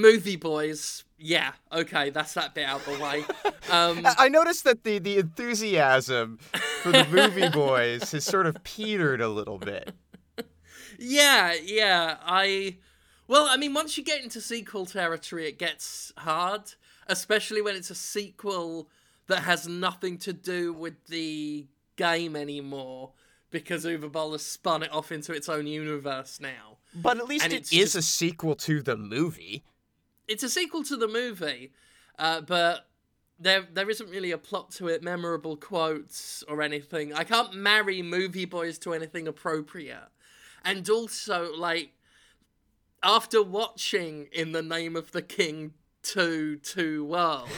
movie boys. Yeah, okay, that's that bit out the way. Um, I noticed that the the enthusiasm for the movie boys has sort of petered a little bit. Yeah, yeah. I well, I mean, once you get into sequel territory, it gets hard, especially when it's a sequel that has nothing to do with the game anymore because Uwe Boll has spun it off into its own universe now. But at least And it's just- a sequel to the movie. It's a sequel to the movie, uh, but there there isn't really a plot to it, memorable quotes or anything. I can't marry movie boys to anything appropriate. And also, like, after watching In the Name of the King 2 Two Worlds,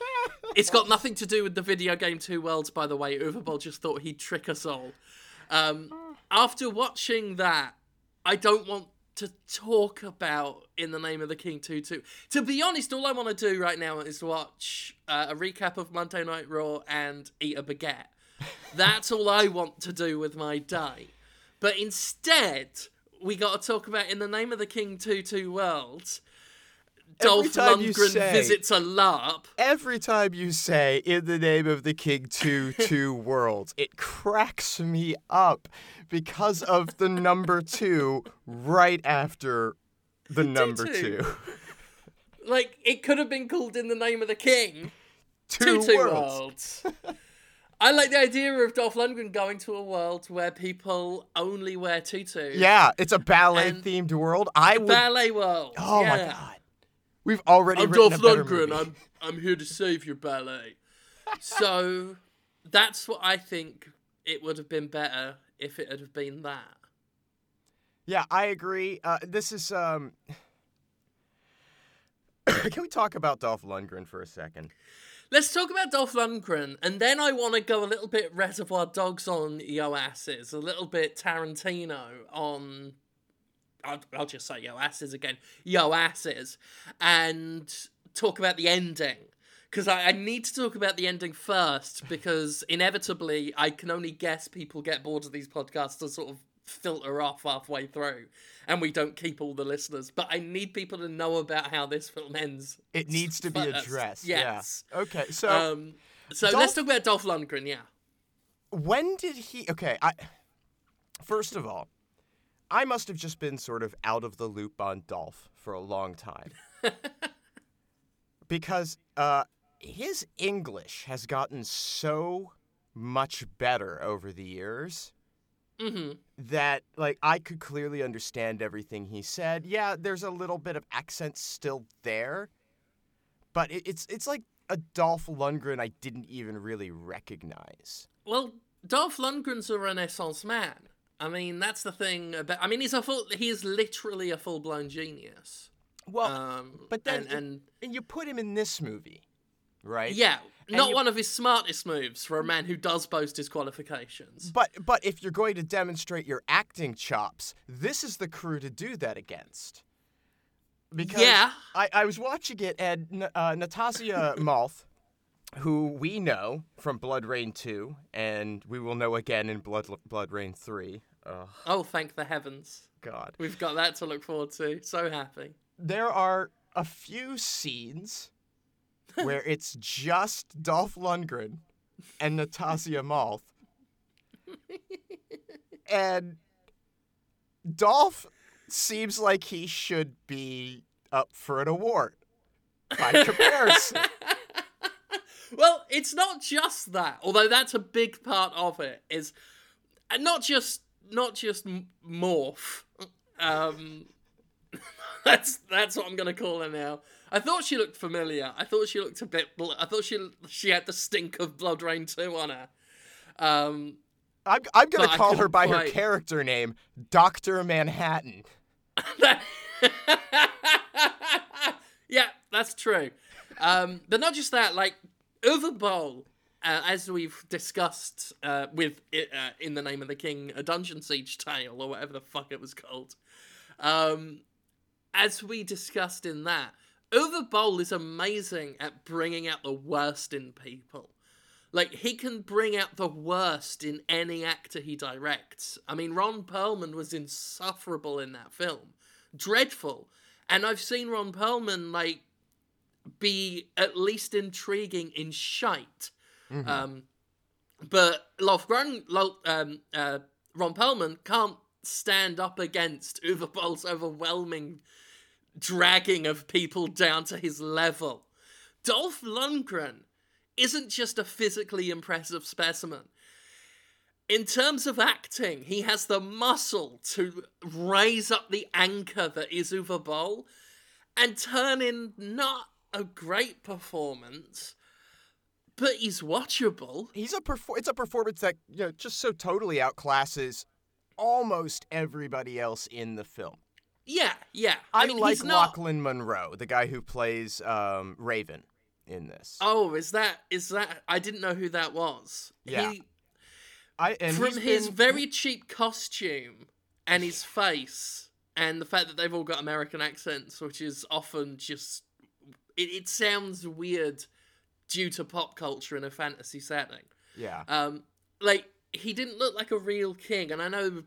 it's got nothing to do with the video game Two Worlds, by the way. Uwe Boll just thought he'd trick us all. Um, after watching that, I don't want to talk about In the Name of the King 2 2. To be honest, all I want to do right now is watch uh, a recap of Monday Night Raw and eat a baguette. That's all I want to do with my day. But instead, we got to talk about In the Name of the King 2 2 Worlds. Dolph time you Lundgren say- visits a LARP. Every time you say "in the name of the King" two two worlds, it cracks me up because of the number two right after the number two. two. Like, it could have been called In the Name of the King. Two, Two worlds. worlds. I like the idea of Dolph Lundgren going to a world where people only wear tutus. Yeah, it's a ballet And- themed world. I would. Ballet world. oh my god, we've already. I'm Dolph Lundgren. I'm I'm here to save your ballet. so that's what I think it would have been better if it had been that. Yeah, I agree. Uh, this is um. Can we talk about Dolph Lundgren for a second? Let's talk about Dolph Lundgren, and then I want to go a little bit Reservoir Dogs on Yo Asses, a little bit Tarantino on. I'll, I'll just say Yo Asses again. Yo Asses, and talk about the ending. Because I, I need to talk about the ending first, because inevitably I can only guess people get bored of these podcasts and sort of filter off halfway through, and we don't keep all the listeners. But I need people to know about how this film ends. It needs to be first. addressed. Yes. Yeah. Okay. So Um, so Dolph- let's talk about Dolph Lundgren. Yeah. when did he? Okay. I. First of all, I must have just been sort of out of the loop on Dolph for a long time. because uh, his English has gotten so much better over the years. hmm that like I could clearly understand everything he said. Yeah, there's a little bit of accent still there, but it, it's it's like a Dolph Lundgren I didn't even really recognize. Well, Dolph Lundgren's a Renaissance man. I mean, that's the thing about. I mean, he's a full. He is literally a full blown genius. Well, Um, but then and, and and you put him in this movie, right? yeah, and not you- one of his smartest moves for a man who does boast his qualifications. But but if you're going to demonstrate your acting chops, this is the crew to do that against. Because Yeah. I, I was watching it and uh, Natasha Malth, who we know from BloodRayne 2, and we will know again in Blood BloodRayne 3. Oh Oh, thank the heavens! God. We've got that to look forward to. So happy. There are a few scenes where it's just Dolph Lundgren and Natasha Malth. and Dolph seems like he should be up for an award by comparison. Well, it's not just that, although that's a big part of it. Is not just not just m- morph. Um, that's that's what I'm gonna call her now. I thought she looked familiar. I thought she looked a bit. Bl- I thought she she had the stink of BloodRayne two on her. Um, I'm, I'm gonna call her by her character name, Dr. Manhattan. yeah, that's true. Um, but not just that, like Uwe Boll, uh, as we've discussed uh, with it, uh, in the name of the king, a dungeon siege tale or whatever the fuck it was called. Um, as we discussed in that, Uwe Boll is amazing at bringing out the worst in people. Like he can bring out the worst in any actor he directs. I mean, Ron Perlman was insufferable in that film, dreadful, And I've seen Ron Perlman like be at least intriguing in shite. Mhm. Um, but Lofgren, Lo, um, uh, Ron Perlman can't stand up against Uwe Boll's overwhelming dragging of people down to his level. Dolph Lundgren isn't just a physically impressive specimen. In terms of acting, he has the muscle to raise up the anchor that is Uwe Boll and turn in not a great performance, but he's watchable. He's a perfor- it's a performance that you know just so totally outclasses almost everybody else in the film. Yeah, yeah. I, mean, like he's not. Lochlyn Munro, the guy who plays um, Raven in this. Oh, is that is that? I didn't know who that was. Yeah. He, I and from his been- very cheap costume and his face, and the fact that they've all got American accents, which is often just it, it sounds weird due to pop culture in a fantasy setting. yeah. Um, like he didn't look like a real king, and I know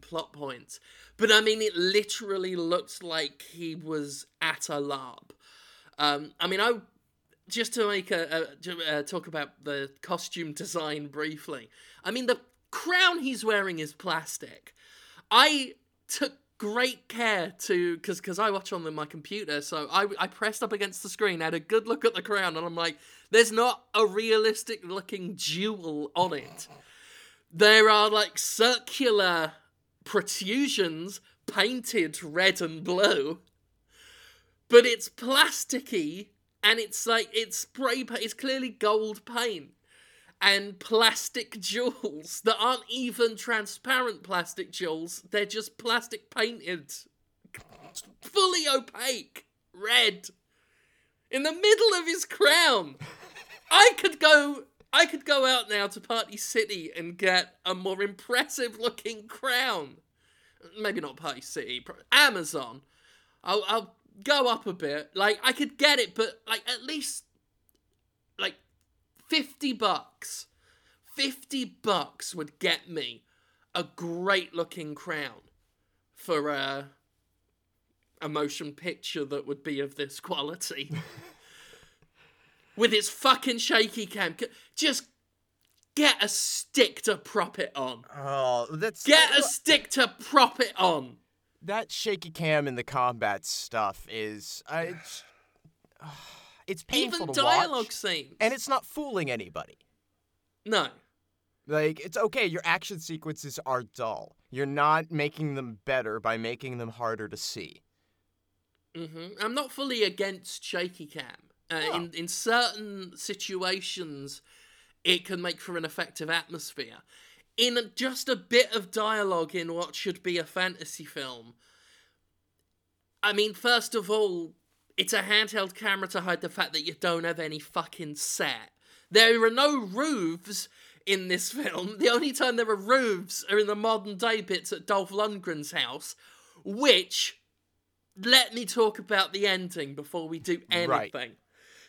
plot points, but I mean it literally looked like he was at a lab. Um, I mean, I just to make a, a to, uh, talk about the costume design briefly. I mean, the crown he's wearing is plastic. I took great care to because because I watch on the, my computer, so I I pressed up against the screen, had a good look at the crown, and I'm like, there's not a realistic looking jewel on it. There are like circular protrusions painted red and blue, but it's plasticky and it's like it's spray paint. It's clearly gold paint and plastic jewels that aren't even transparent plastic jewels. They're just plastic painted, fully opaque, red, in the middle of his crown. I could go. I could go out now to Party City and get a more impressive looking crown. Maybe not Party City, Amazon. I'll, I'll go up a bit. Like I could get it, but like at least 50 bucks. 50 bucks would get me a great looking crown for a a motion picture that would be of this quality. With its fucking shaky cam. Just get a stick to prop it on. Oh, that's get a stick to prop it on. That shaky cam in the combat stuff is I it's painful Even to dialogue watch, scenes. and it's not fooling anybody. no. Like it's okay, your action sequences are dull. You're not making them better by making them harder to see. hmm I'm not fully against shaky cam. Uh. In in certain situations, it can make for an effective atmosphere. In a- just a bit of dialogue in what should be a fantasy film. I mean, first of all, it's a handheld camera to hide the fact that you don't have any fucking set. There are no roofs in this film. The only time there are roofs are in the modern day bits at Dolph Lundgren's house, which let me talk about the ending before we do anything. Right.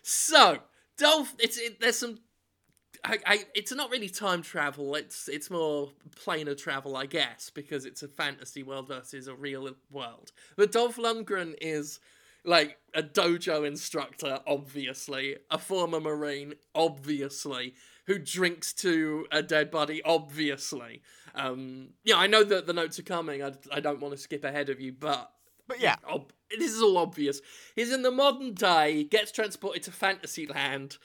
So, Dolph, it's it, there's some. I, I, it's not really time travel. It's it's more planar travel, I guess, because it's a fantasy world versus a real world. But Dolph Lundgren is like a dojo instructor, obviously, a former marine, obviously, who drinks to a dead body, obviously. Um, yeah, I know that the notes are coming. I, I don't want to skip ahead of you, but But yeah, ob- this is all obvious. He's in the modern day, gets transported to Fantasyland,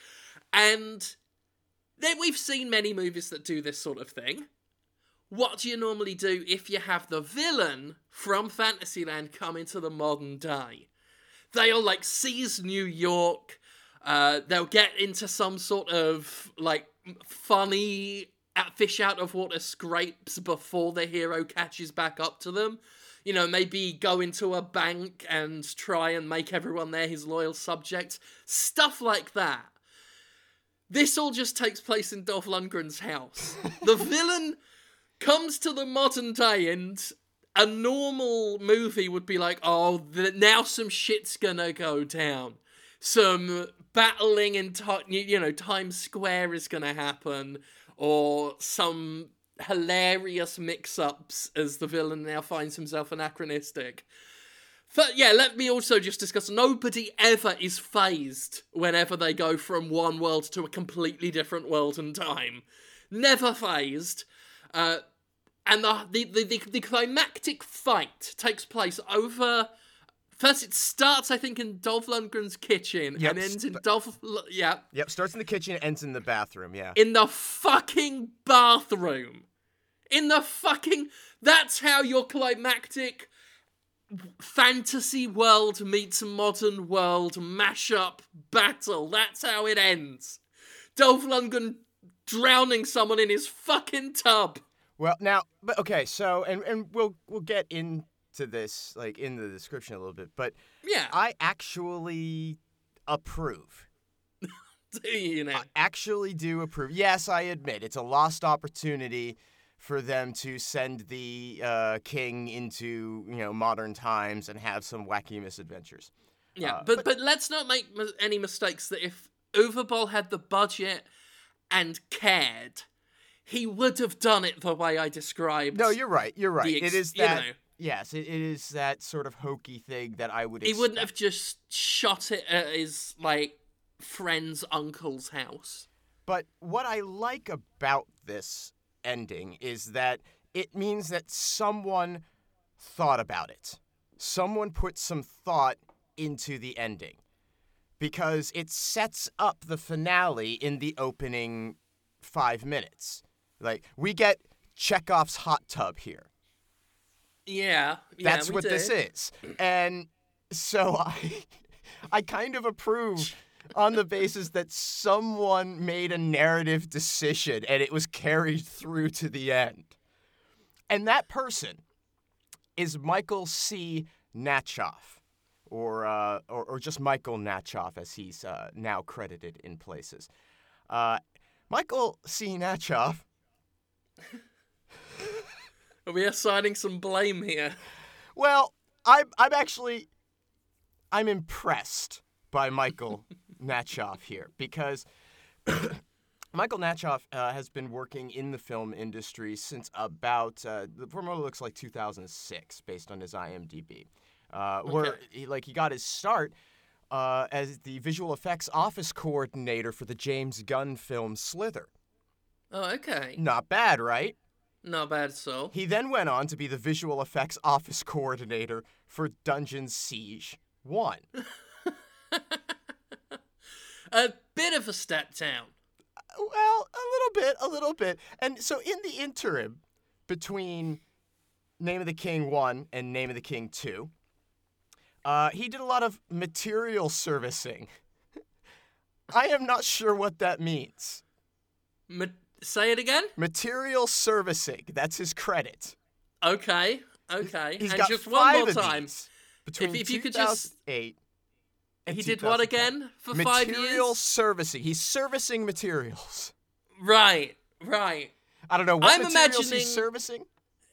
and then we've seen many movies that do this sort of thing. What do you normally do if you have the villain from Fantasyland come into the modern day? They'll like seize New York. Uh, they'll get into some sort of like funny fish out of water scrapes before the hero catches back up to them you know, maybe go into a bank and try and make everyone there his loyal subjects. Stuff like that. This all just takes place in Dolph Lundgren's house. the villain comes to the modern day and a normal movie would be like, oh, the, now some shit's gonna go down. Some battling in, you you know, Times Square is gonna happen, or some hilarious mix-ups as the villain now finds himself anachronistic. But yeah, let me also just discuss nobody ever is fazed whenever they go from one world to a completely different world and time. Never fazed. Uh, and the, the, the, the, the climactic fight takes place over. First, it starts, I think, in Dolph Lundgren's kitchen Yep, and ends in Dolph. Yeah, Yep, starts in the kitchen, ends in the bathroom. Yeah. in the fucking bathroom. In the fucking. That's how your climactic fantasy world meets modern world mashup battle. That's how it ends. Dolph Lundgren drowning someone in his fucking tub. Well, now, but okay, so and and we'll we'll get into this like in the description a little bit, but Yeah, I actually approve. do you know? I actually do approve. Yes, I admit it's a lost opportunity for them to send the uh, king into you know modern times and have some wacky misadventures. Yeah, Uh, but, but let's not make any mistakes that if Uwe Boll had the budget and cared, he would have done it the way I described. No, you're right. You're right. ex- it is you that. know. Yes, it, it is that sort of hokey thing that I would. he wouldn't have just shot it at his like friend's uncle's house. But what I like about this ending is that it means that someone thought about it. Someone put some thought into the ending because it sets up the finale in the opening five minutes. Like, we get Chekhov's hot tub here. Yeah, yeah That's what do. this is. And so I I kind of approve on the basis that someone made a narrative decision and it was carried through to the end. And that person is Michael C. Nachoff, or, uh, or, or just Michael Nachoff as he's uh, now credited in places. Uh, Michael C. Nachoff Are we assigning some blame here? Well, I'm I'm actually I'm impressed by Michael Nachoff here because Michael Nachoff uh, has been working in the film industry since about uh, the it looks like 2006, based on his IMDb, uh, where Okay. he, like he got his start. Uh, as the visual effects office coordinator for the James Gunn film Slither. Oh, okay. Not bad, right? Not bad so. He then went on to be the visual effects office coordinator for Dungeon Siege 1. A bit of a step down. Well, a little bit, a little bit. And so in the interim between Name of the King 1 and Name of the King 2, uh, he did a lot of material servicing. I am not sure what that means. Ma- say it again. Material servicing, that's his credit. Okay, okay. He's and got just five one more time. between if you could just- 2008 and He did what again for five years? material servicing. He's servicing materials. Right, right. I don't know what I'm materials imagining- he's servicing.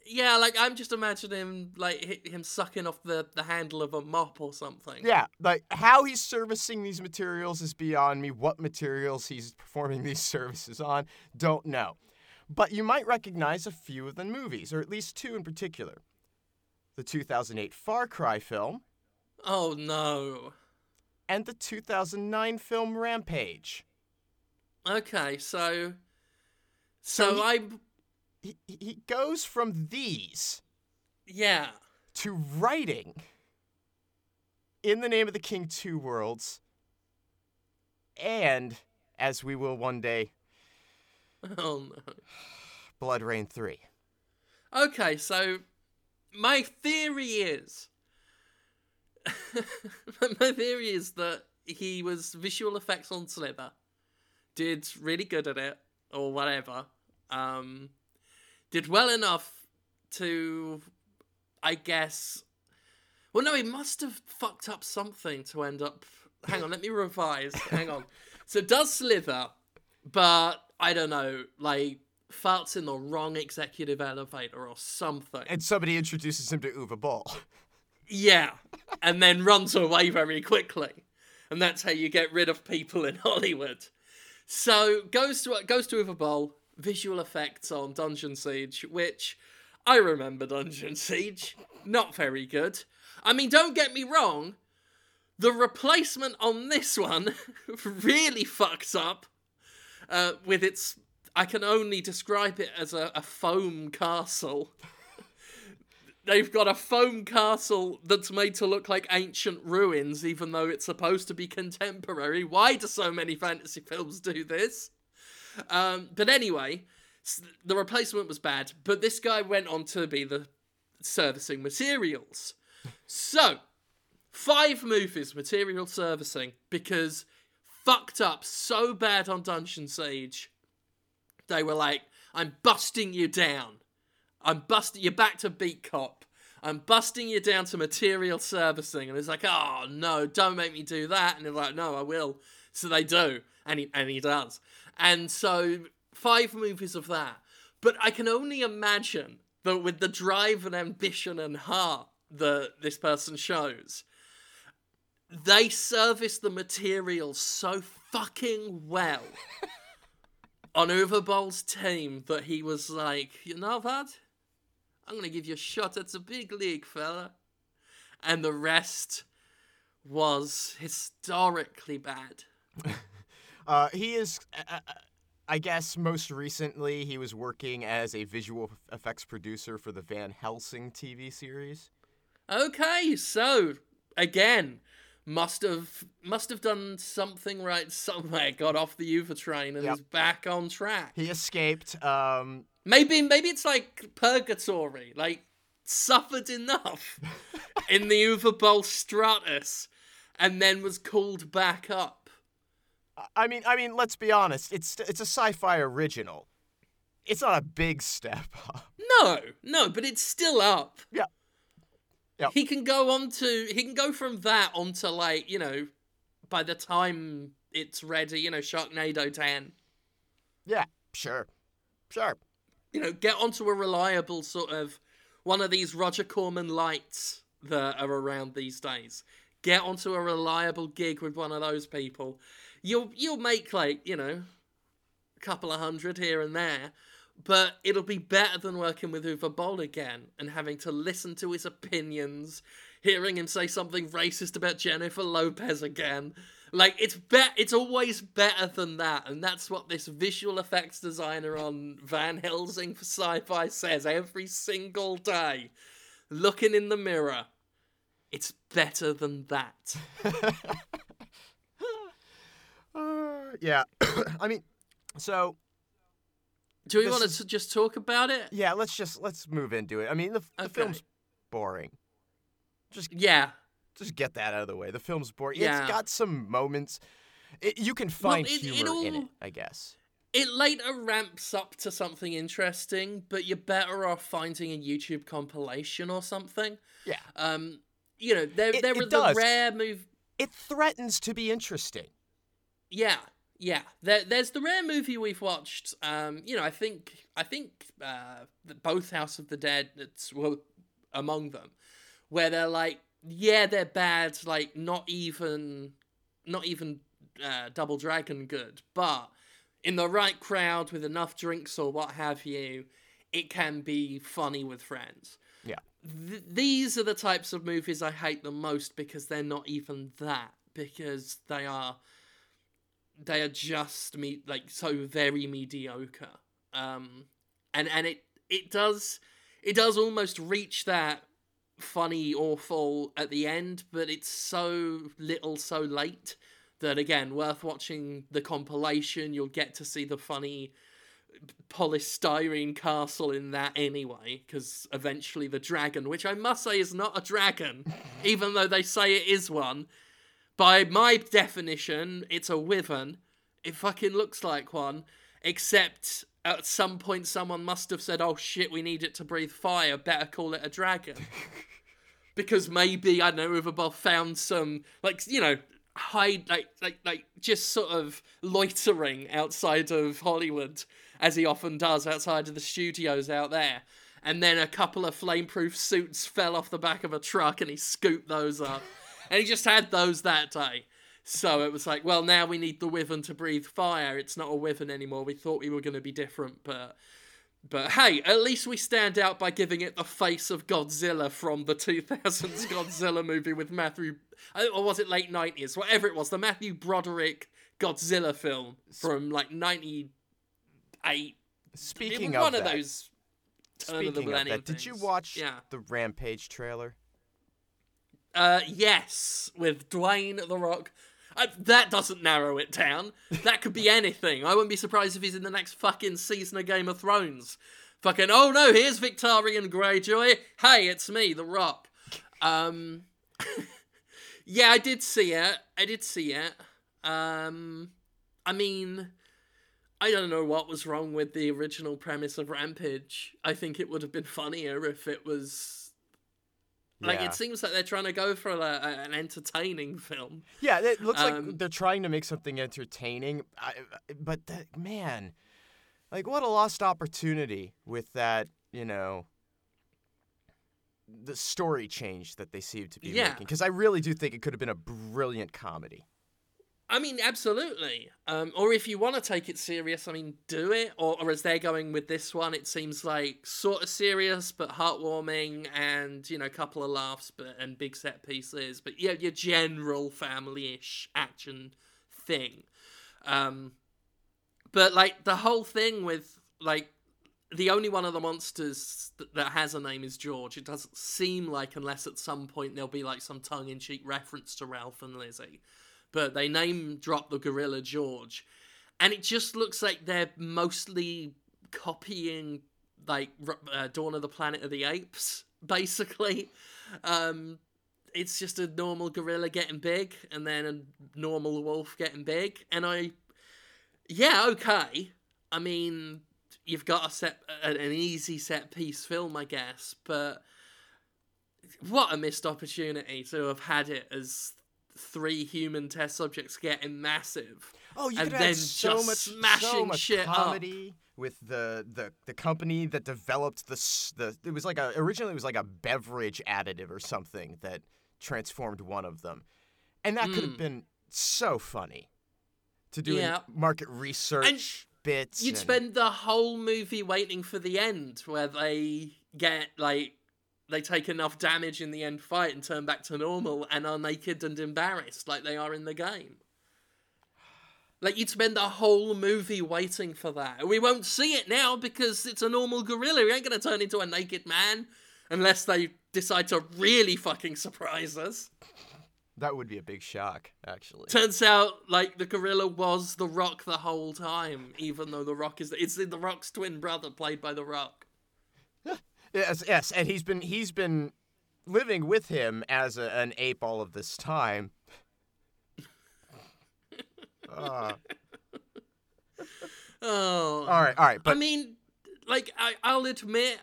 Yeah, like I'm just imagining like him sucking off the, the handle of a mop or something. Yeah, like how he's servicing these materials is beyond me. What materials he's performing these services on, don't know. But you might recognize a few of the movies, or at least two in particular. The 2008 Far Cry film Oh no. and the 2009 film Rampage. Okay, so So so he- I He, he goes from these yeah. to writing in the name of the King Two Worlds, and as we will one day, Oh no. BloodRayne Three. Okay, so my theory is my theory is that he was visual effects on Slither, did really good at it or whatever. Um, did well enough to, I guess. Well, no, he must have fucked up something to end up. Hang on, let me revise. Hang on. So does Slither, but I don't know, like farts in the wrong executive elevator or something. And somebody introduces him to Uwe Boll. Yeah, and then runs away very quickly, and that's how you get rid of people in Hollywood. So goes to goes to Uwe Boll, visual effects on Dungeon Siege, which I remember Dungeon Siege, not very good. I mean, don't get me wrong. The replacement on this one really fucks up uh, with its. I can only describe it as a, a foam castle. They've got a foam castle that's made to look like ancient ruins, even though it's supposed to be contemporary. Why do so many fantasy films do this? Um, but anyway, the replacement was bad, but this guy went on to be the servicing materials. So, five movies material servicing because fucked up so bad on Dungeon Siege. They were like, I'm busting you down. I'm busting you back to beat cop. I'm busting you down to material servicing. And it's like, oh no, don't make me do that. And they're like, no, I will. So they do. And he and he does. And so five movies of that. But I can only imagine that with the drive and ambition and heart that this person shows, they service the material so fucking well on Uwe Boll's team that he was like, you know what? I'm gonna give you a shot at the big league, fella. And the rest was historically bad. uh, he is. Uh, uh, I guess most recently he was working as a visual effects producer for the Van Helsing TV series. Okay, so again, must have must have done something right somewhere. Got off the Uwe train and yep. is back on track. He escaped. Um, maybe maybe it's like purgatory. Like suffered enough in the Uwe Boll stratus, and then was called back up. I mean, I mean, let's be honest. It's it's a sci-fi original. It's not a big step up. No, no, but it's still up. Yeah. Yep. He can go on to he can go from that onto like, you know, by the time it's ready, you know, Sharknado 10. Yeah, sure. Sure. You know, get onto a reliable sort of one of these Roger Corman lights that are around these days. Get onto a reliable gig with one of those people. You'll you'll make like, you know, a couple of hundred here and there but it'll be better than working with Uwe Boll again and having to listen to his opinions, hearing him say something racist about Jennifer Lopez again. Like it's be- it's always better than that, and that's what this visual effects designer on Van Helsing for Syfy says every single day, looking in the mirror. It's better than that. yeah, I mean, so do we want to just talk about it? Yeah, let's just let's move into it. I mean, the, the okay. film's boring. Just yeah, just get that out of the way. The film's boring. Yeah. It's got some moments. It, you can find well, it, humor all, in it, I guess. It later ramps up to something interesting, but you're better off finding a YouTube compilation or something. Yeah. Um, you know, there there are the rare move. It threatens to be interesting. Yeah, yeah, there, there's the rare movie we've watched. Um, you know, I think I think uh, both House of the Dead it's well among them, where they're like, yeah, they're bad, like not even not even uh, Double Dragon good, but in the right crowd with enough drinks or what have you, it can be funny with friends. Yeah. Th- these are the types of movies I hate the most because they're not even that because they are they are just me like so very mediocre. Um, and and it it does it does almost reach that funny awful at the end, but it's so little so late that again worth watching the compilation. You'll get to see the funny polystyrene castle in that anyway, because eventually the dragon, which I must say is not a dragon, even though they say it is one, by my definition, it's a wyvern. It fucking looks like one, except at some point someone must have said, "Oh shit, we need it to breathe fire. Better call it a dragon." because maybe I don't know Boll found some like you know hide like like like just sort of loitering outside of Hollywood as he often does outside of the studios out there. And then a couple of flameproof suits fell off the back of a truck and he scooped those up and he just had those that day. So it was like, well, now we need the Wyvern to breathe fire. It's not a Wyvern anymore. We thought we were going to be different, but But hey, at least we stand out by giving it the face of Godzilla from the 2000s Godzilla movie with Matthew, uh, or was it late 90s? Whatever it was, the Matthew Broderick Godzilla film from like 98. Speaking of one that, of those turn of the speaking of millennium that, did you watch Yeah. the Rampage trailer? Uh, yes, with Dwayne the Rock. Uh, that doesn't narrow it down. That could be anything. I wouldn't be surprised if he's in the next fucking season of Game of Thrones. Fucking, oh no, here's Victarion Greyjoy. Hey, it's me, The Rock. Um, yeah, I did see it. I did see it. Um, I mean, I don't know what was wrong with the original premise of Rampage. I think it would have been funnier if it was like Yeah. it seems like they're trying to go for a, a- an entertaining film. Yeah, it looks Um, like they're trying to make something entertaining, I, but that, man, like what a lost opportunity with that, you know, the story change that they seem to be Yeah. making. Because I really do think it could have been a brilliant comedy. I mean, absolutely. Um, or if you want to take it serious, I mean, do it. Or, or as they're going with this one, it seems like sort of serious but heartwarming, and you know, a couple of laughs, but and big set pieces. But yeah, your general family-ish action thing. Um, but like the whole thing with like the only one of the monsters th- that has a name is George. It doesn't seem like unless at some point there'll be like some tongue-in-cheek reference to Ralph and Lizzie but they name drop the gorilla George, and it just looks like they're mostly copying like uh, Dawn of the Planet of the Apes, basically. Um, it's just a normal gorilla getting big, and then a normal wolf getting big, and I, yeah, okay. I mean, you've got a set an an easy set piece film, I guess, but what a missed opportunity to have had it as three human test subjects getting massive. Oh, you And could then add so much, so smashing much shit up. comedy with the, the the company that developed the the. It was like a originally it was like a beverage additive or something that transformed one of them, and that could have Mm. been so funny to do Yeah. market research bits. You'd and- spend the whole movie waiting for the end where they get like they take enough damage in the end fight and turn back to normal and are naked and embarrassed like they are in the game. Like you'd spend the whole movie waiting for that. We won't see it now because it's a normal gorilla. He ain't gonna turn into a naked man unless they decide to really fucking surprise us. that would be a big shock, actually. Turns out, like the gorilla was the Rock the whole time, even though the Rock is it's the Rock's twin brother, played by the Rock. Yes, yes, and he's been he's been living with him as a, an ape all of this time. Uh, Oh, all right, all right, But I mean, like I, I'll admit,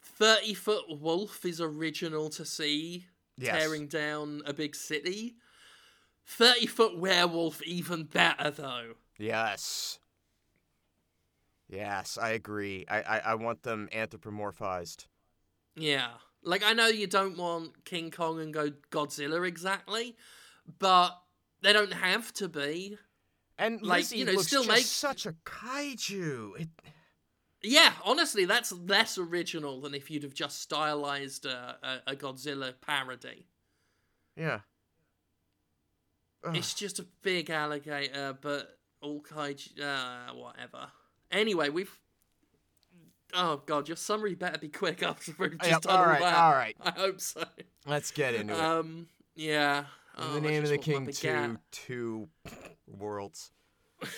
thirty foot wolf is original to see yes. tearing down a big city. Thirty foot werewolf even better though. Yes. Yes, I agree. I, I, I want them anthropomorphized. Yeah. Like I know you don't want King Kong and go Godzilla exactly, but they don't have to be. And Like, Lizzie you know, looks still make- such a kaiju. It, Yeah, honestly, that's less original than if you'd have just stylized a, a, a Godzilla parody. yeah. Ugh. It's just a big alligator, but all kaiju. Uh, whatever. Anyway, we've. Oh god, your summary better be quick after we've just Yep, done all all right, that. all right. I hope so. Let's get into it. Um, yeah. In Oh, the name of the king, two, two worlds.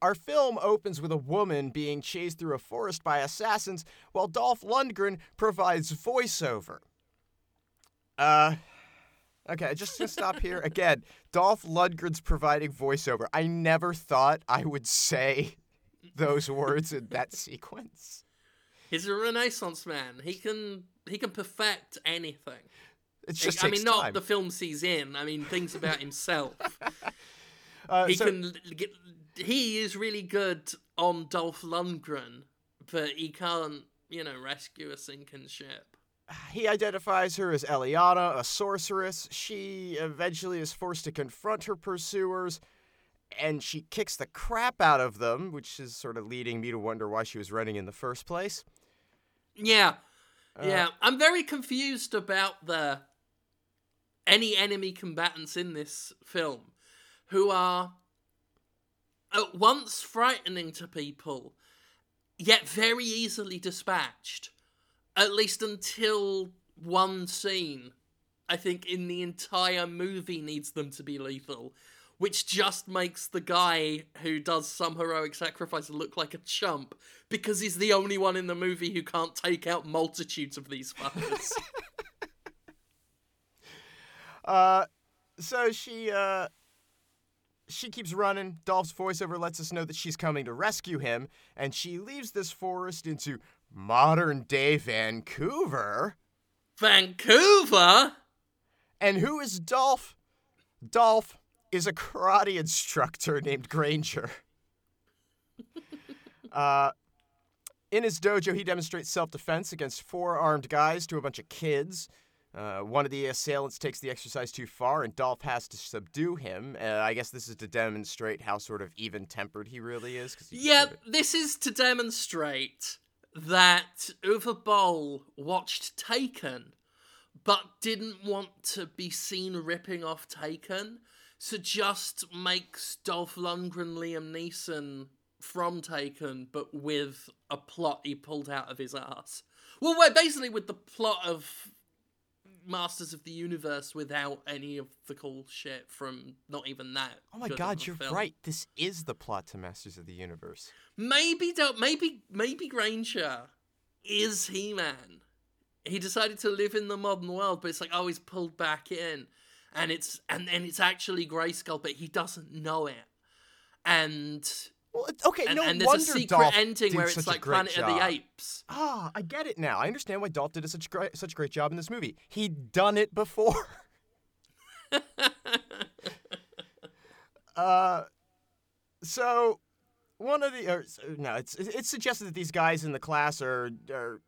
Our film opens with a woman being chased through a forest by assassins while Dolph Lundgren provides voiceover. Uh, okay, just to stop here. Again, Dolph Lundgren's providing voiceover. I never thought I would say those words in that sequence. He's a Renaissance man. He can he can perfect anything. It just I mean, not time. the films he's in. I mean, things about himself. Uh, he so- can get. He is really good on Dolph Lundgren, but he can't, you know, rescue a sinking ship. He identifies her as Eliana, a sorceress. She eventually is forced to confront her pursuers, and she kicks the crap out of them, which is sort of leading me to wonder why she was running in the first place. Yeah. Uh, Yeah. I'm very confused about the any enemy combatants in this film who are at once frightening to people yet very easily dispatched at least until one scene i think in the entire movie needs them to be lethal which just makes the guy who does some heroic sacrifice look like a chump because he's the only one in the movie who can't take out multitudes of these fuckers. Uh, so she uh, she keeps running. Dolph's voiceover lets us know that she's coming to rescue him, and she leaves this forest into modern day Vancouver. Vancouver? And who is Dolph? Dolph is a karate instructor named Granger. uh, in his dojo, he demonstrates self defense against four armed guys to a bunch of kids. Uh, one of the assailants takes the exercise too far, and Dolph has to subdue him. Uh, I guess this is to demonstrate how sort of even tempered he really is. Yeah, this is to demonstrate that Uwe Boll watched Taken, but didn't want to be seen ripping off Taken, so just makes Dolph Lundgren Liam Neeson from Taken, but with a plot he pulled out of his ass. Well, wait, basically with the plot of Masters of the Universe without any of the cool shit from not even that. Oh my god, you're film. right. This is the plot to Masters of the Universe. Maybe don't maybe maybe Granger is He Man. He decided to live in the modern world, but it's like oh he's pulled back in. And it's and then it's actually Grayskull, but he doesn't know it. And Well, okay, and, no and there's wonder a secret Dolph ending where it's like Planet of the job. Apes. Ah, I get it now. I understand why Dolph did a such great, such a great job in this movie. He'd done it before. uh, so one of the or, no, it's it's suggested that these guys in the class are are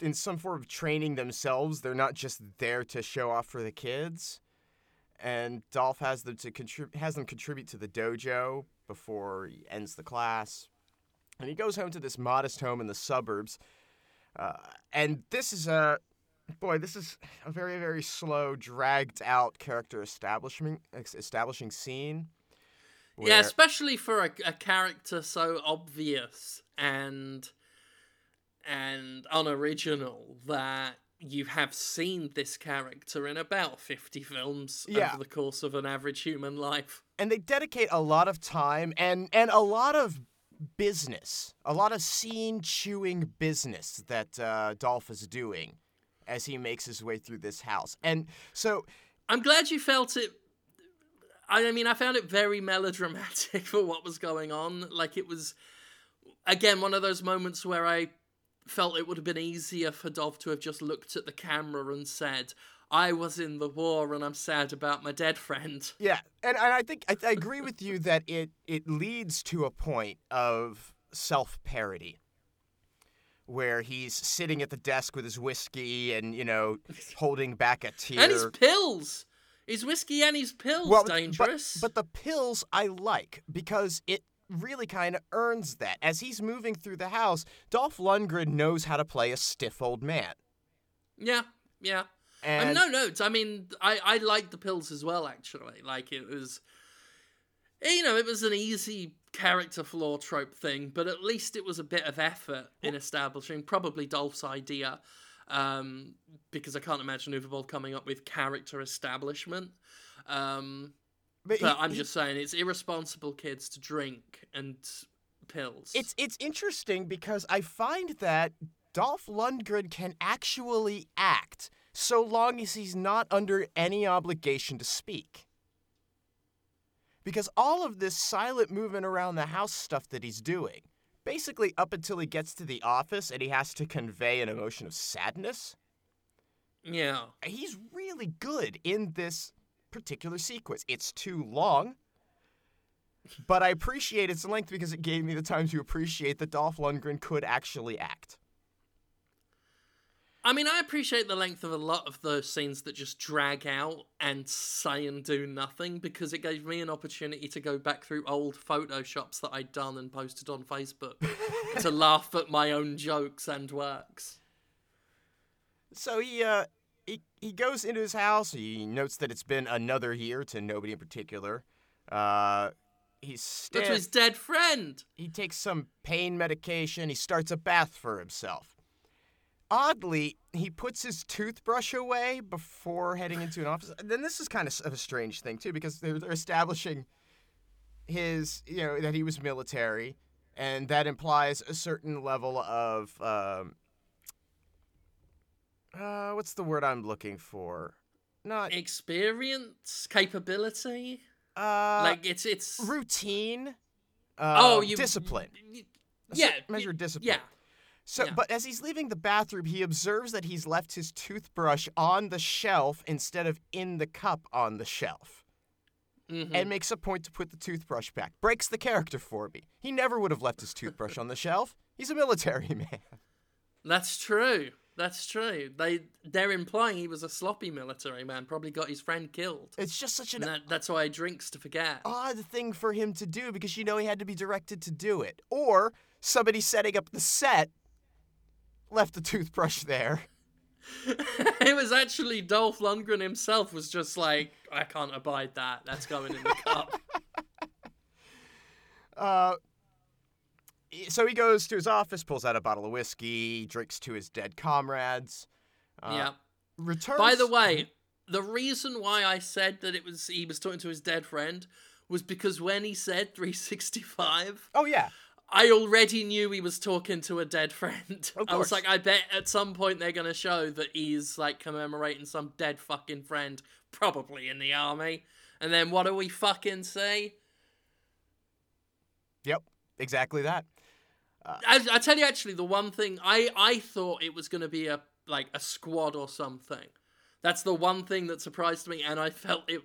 in some form of training themselves. They're not just there to show off for the kids. And Dolph has them to contribute has them contribute to the dojo before he ends the class. And he goes home to this modest home in the suburbs. Uh, and this is a boy, this is a very very slow, dragged out character establishment establishing scene. Yeah, especially for a, a character so obvious and and unoriginal that you have seen this character in about 50 films Yeah. over the course of an average human life. And they dedicate a lot of time and and a lot of business, a lot of scene chewing business that uh, Dolph is doing as he makes his way through this house. And so I'm glad you felt it. I mean, I found it very melodramatic for what was going on. Like, it was, again, one of those moments where I felt it would have been easier for Dolph to have just looked at the camera and said, I was in the war and I'm sad about my dead friend. Yeah, and, and I think I, I agree with you that it it leads to a point of self parody, where he's sitting at the desk with his whiskey and you know holding back a tear. And his pills! His whiskey and his pills Well, but- dangerous. But, the pills I like because it really kind of earns that. As he's moving through the house, Dolph Lundgren knows how to play a stiff old man. yeah, yeah. And mean, no notes. I mean, I I liked the pills as well. Actually, like it was, you know, it was an easy character flaw trope thing, but at least it was a bit of effort in establishing probably Dolph's idea, um, because I can't imagine Uwe Boll coming up with character establishment. Um, but but he- I'm he- just saying, it's irresponsible kids to drink and pills. It's it's interesting because I find that Dolph Lundgren can actually act so long as he's not under any obligation to speak. Because all of this silent moving around the house stuff that he's doing, basically up until he gets to the office and he has to convey an emotion of sadness, yeah. he's really good in this particular sequence. It's too long, but I appreciate its length because it gave me the time to appreciate that Dolph Lundgren could actually act. I mean, I appreciate the length of a lot of those scenes that just drag out and say and do nothing because it gave me an opportunity to go back through old photoshops that I'd done and posted on Facebook to laugh at my own jokes and works. So he uh he he goes into his house. He notes that it's been another year to nobody in particular. Uh, he's But to his dead friend. he takes some pain medication. He starts a bath for himself. Oddly, he puts his toothbrush away before heading into an office. Then this is kind of a strange thing too, because they're, they're establishing his, you know, that he was military, and that implies a certain level of, um, uh, what's the word I'm looking for? Not Experience, capability. uh, like it's it's. routine. Uh, oh, you discipline. Yeah, measure discipline. yeah. So, Yeah. but as he's leaving the bathroom, he observes that he's left his toothbrush on the shelf instead of in the cup on the shelf, mhm. and makes a point to put the toothbrush back. Breaks the character for me. He never would have left his toothbrush on the shelf. He's a military man. That's true. That's true. They they're implying he was a sloppy military man. Probably got his friend killed. It's just such an that, that's why he drinks to forget. odd thing for him to do because you know he had to be directed to do it, or somebody setting up the set left the toothbrush there. it was actually Dolph Lundgren himself was just like, I can't abide that. That's going in the cup. Uh, so he goes to his office, pulls out a bottle of whiskey, drinks to his dead comrades. Uh, yeah. Returns. By the way, the reason why I said that it was he was talking to his dead friend was because when he said 365, Oh yeah. I already knew he was talking to a dead friend. I was like, I bet at some point they're gonna show that he's like commemorating some dead fucking friend, probably in the army. And then what do we fucking say? Yep. Exactly that. Uh, I, I tell you, actually, the one thing I I thought it was gonna be a like a squad or something. That's the one thing that surprised me, and I felt it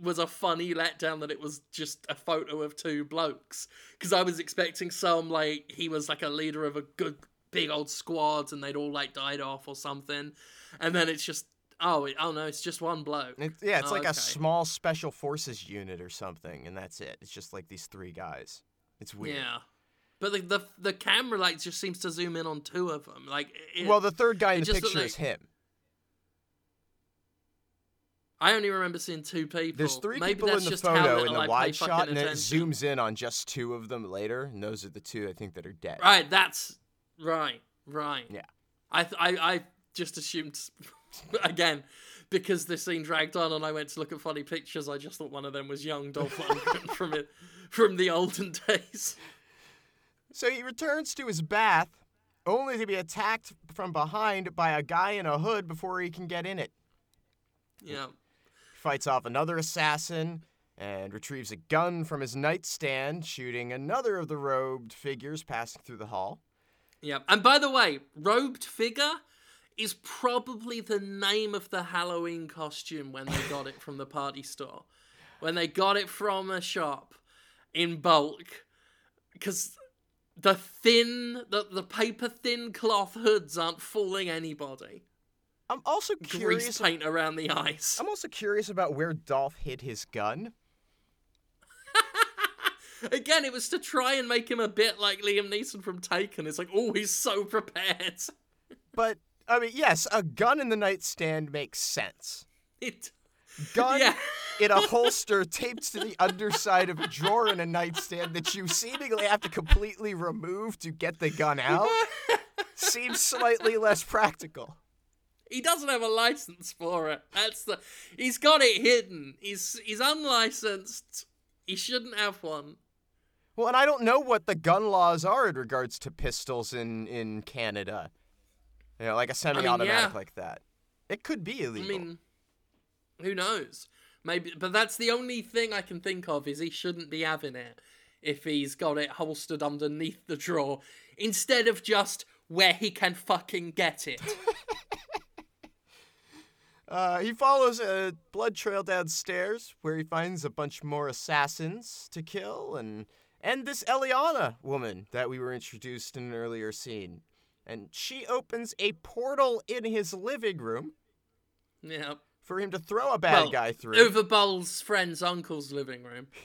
was a funny letdown that it was just a photo of two blokes because I was expecting some like he was like a leader of a good big old squad and they'd all like died off or something, and then it's just oh it, oh no it's just one bloke. It, yeah, it's Oh, like okay. a small special forces unit or something, and that's it. It's just like these three guys. It's weird. Yeah, but the, the the camera like just seems to zoom in on two of them. Like it, Well, the third guy in the picture is him. I only remember seeing two people. There's three Maybe people that's in the just how photo in the I wide shot, and then it zooms in on just two of them later, and those are the two I think that are dead. Right, that's right, right. Yeah. I th- I I just assumed again because this scene dragged on and I went to look at funny pictures. I just thought one of them was young Dolph Lundgren from it from the olden days. So he returns to his bath, only to be attacked from behind by a guy in a hood before he can get in it. Yeah. Fights off another assassin and retrieves a gun from his nightstand, shooting another of the robed figures passing through the hall. Yeah. And by the way, robed figure is probably the name of the Halloween costume when they got it from the party store. When they got it from a shop in bulk. Because the thin, the, the paper thin cloth hoods aren't fooling anybody. I'm also Grease curious. paint around the eyes. I'm also curious about where Dolph hid his gun. Again, it was to try and make him a bit like Liam Neeson from Taken. It's like, oh, he's so prepared. But I mean, yes, a gun in the nightstand makes sense. It, Gun yeah. in a holster taped to the underside of a drawer in a nightstand that you seemingly have to completely remove to get the gun out seems slightly less practical. He doesn't have a license for it. That's the. He's got it hidden. He's he's unlicensed. He shouldn't have one. Well, and I don't know what the gun laws are in regards to pistols in in Canada. You know, like a semi-automatic yeah. like that. It could be illegal. I mean, who knows? Maybe, but that's the only thing I can think of is he shouldn't be having it if he's got it holstered underneath the drawer instead of just where he can fucking get it. Uh, he follows a blood trail downstairs where he finds a bunch more assassins to kill and and this Eliana woman that we were introduced in an earlier scene. and she opens a portal in his living room Yeah. for him to throw a bad Well, guy through. Uwe Boll's friend's uncle's living room.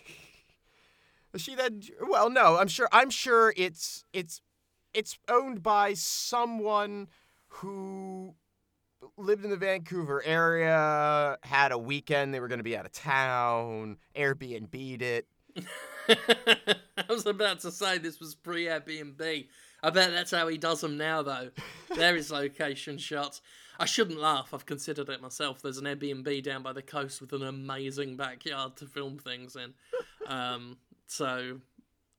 She then well no, I'm sure I'm sure it's it's it's owned by someone who lived in the Vancouver area, had a weekend they were going to be out of town, Airbnb'd it. I was about to say this was pre Airbnb. I bet that's how he does them now, though. there is location shots. I shouldn't laugh. I've considered it myself. There's an Airbnb down by the coast with an amazing backyard to film things in. Um, so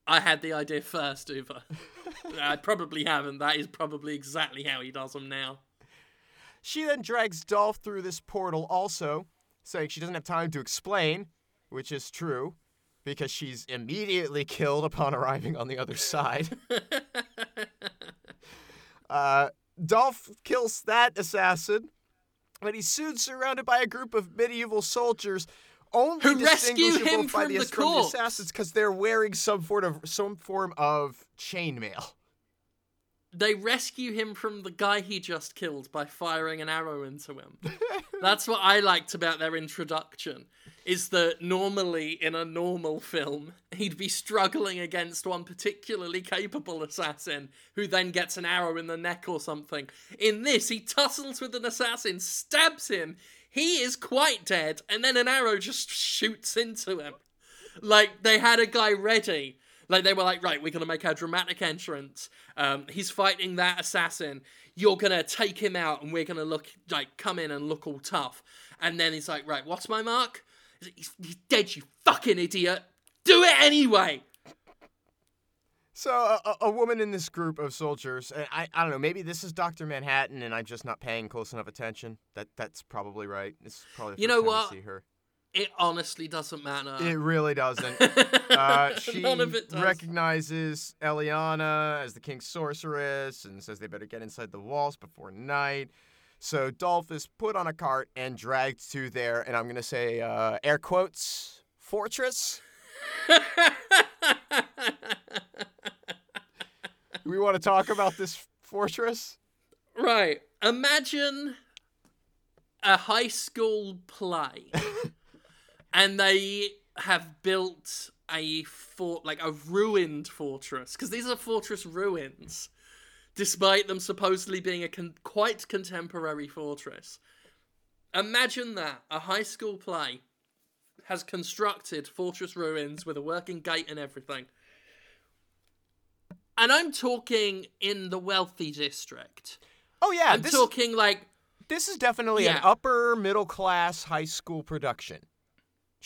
I had the idea first, Uwe. I probably haven't. That is probably exactly how he does them now. She then drags Dolph through this portal also, saying she doesn't have time to explain, which is true, because she's immediately killed upon arriving on the other side. Uh, Dolph kills that assassin, but he's soon surrounded by a group of medieval soldiers, only Who rescue distinguishable him by from the, from the assassins because they're wearing some form of some form of chainmail. They rescue him from the guy he just killed by firing an arrow into him. That's what I liked about their introduction. Is that normally in a normal film, he'd be struggling against one particularly capable assassin who then gets an arrow in the neck or something. In this, he tussles with an assassin, stabs him, he is quite dead, and then an arrow just shoots into him. Like, they had a guy ready. Like, they were like, right, we're going to make our dramatic entrance. Um, he's fighting that assassin. You're going to take him out, and we're going to look, like, come in and look all tough. And then he's like, right, what's my mark? He's, like, he's, he's dead, you fucking idiot. Do it anyway. So a, a- woman in this group of soldiers, and I, I don't know, maybe this is Doctor Manhattan, and I'm just not paying close enough attention. That that's probably right. This is probably You know what? See her. It honestly doesn't matter. It really doesn't. Uh, she None of it does. recognizes Eliana as the king's sorceress and says they better get inside the walls before night. So Dolph is put on a cart and dragged to their, and I'm going to say uh, air quotes, fortress. We want to talk about this fortress? Right. Imagine a high school play, and they have built a fort, like a ruined fortress, because these are fortress ruins, despite them supposedly being a con- quite contemporary fortress. Imagine that a high school play has constructed fortress ruins with a working gate and everything. And I'm talking in the wealthy district. Oh yeah, I'm this talking like this is definitely an upper middle class high school production.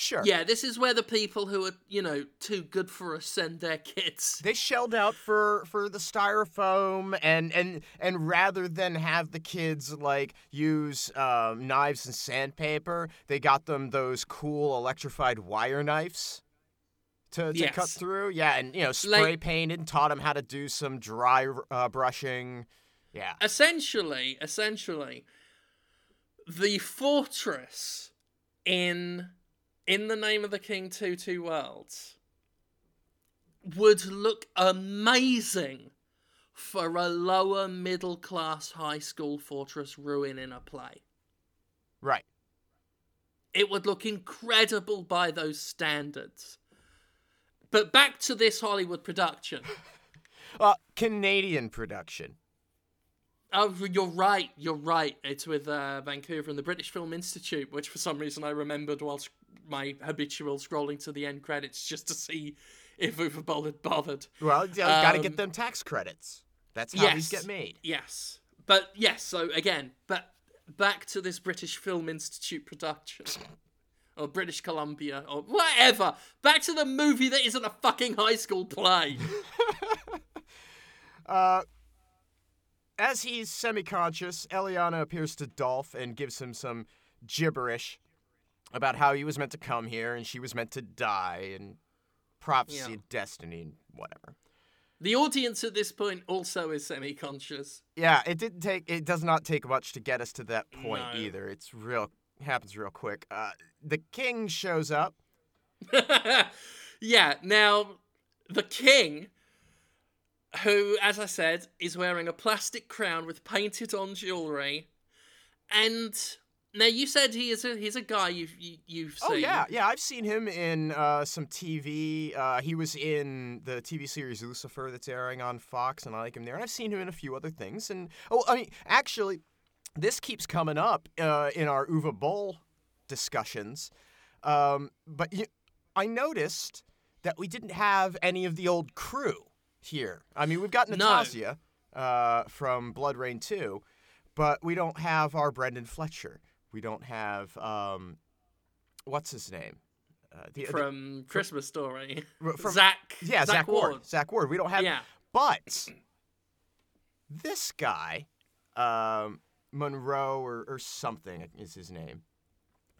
Sure. yeah, this is where the people who are you know too good for us send their kids. They shelled out for for the styrofoam and and and rather than have the kids like use um, knives and sandpaper, they got them those cool electrified wire knives to, to cut through. Yeah, and you know spray Like- painted, taught them how to do some dry uh, brushing. Yeah. Essentially, essentially, the fortress in in the name of the King Two Two Worlds would look amazing for a lower middle class high school fortress ruin in a play. Right. It would look incredible by those standards. But back to this Hollywood production. Uh, Canadian production. Oh, you're right. You're right. It's with uh, Vancouver and the British Film Institute, which for some reason I remembered whilst my habitual scrolling to the end credits just to see if Uwe Boll had bothered. Well, you got to Um, get them tax credits. That's how these yes. get made. Yes. But yes, so again, but back to this British Film Institute production. Or British Columbia, or whatever. Back to the movie that isn't a fucking high school play. Uh, as he's semi-conscious, Eliana appears to Dolph and gives him some gibberish about how he was meant to come here and she was meant to die and prophecy Yeah. destiny and whatever. The audience at this point also is semi conscious. Yeah, it didn't take. It does not take much to get us to that point No. either. It's real. Happens real quick. Uh, the king shows up. yeah, now the king who, as I said, is wearing a plastic crown with painted on jewelry. And now you said he is a he's a guy you've you, you've seen. Oh yeah, yeah. I've seen him in uh, some TV. Uh, he was in the TV series Lucifer that's airing on Fox, and I like him there. And I've seen him in a few other things. And oh, I mean, actually, this keeps coming up uh, in our Uwe Boll discussions. Um, but you, I noticed that we didn't have any of the old crew here. I mean, we've got No. Natasha uh, from BloodRayne 2, but we don't have our Brendan Fletcher. We don't have um, what's his name? Uh, the, the- From Christmas Story. from- Zach. yeah, Zach, Ward. Zach Ward. We don't have. Yeah. But this guy, um, Munro or, or something is his name.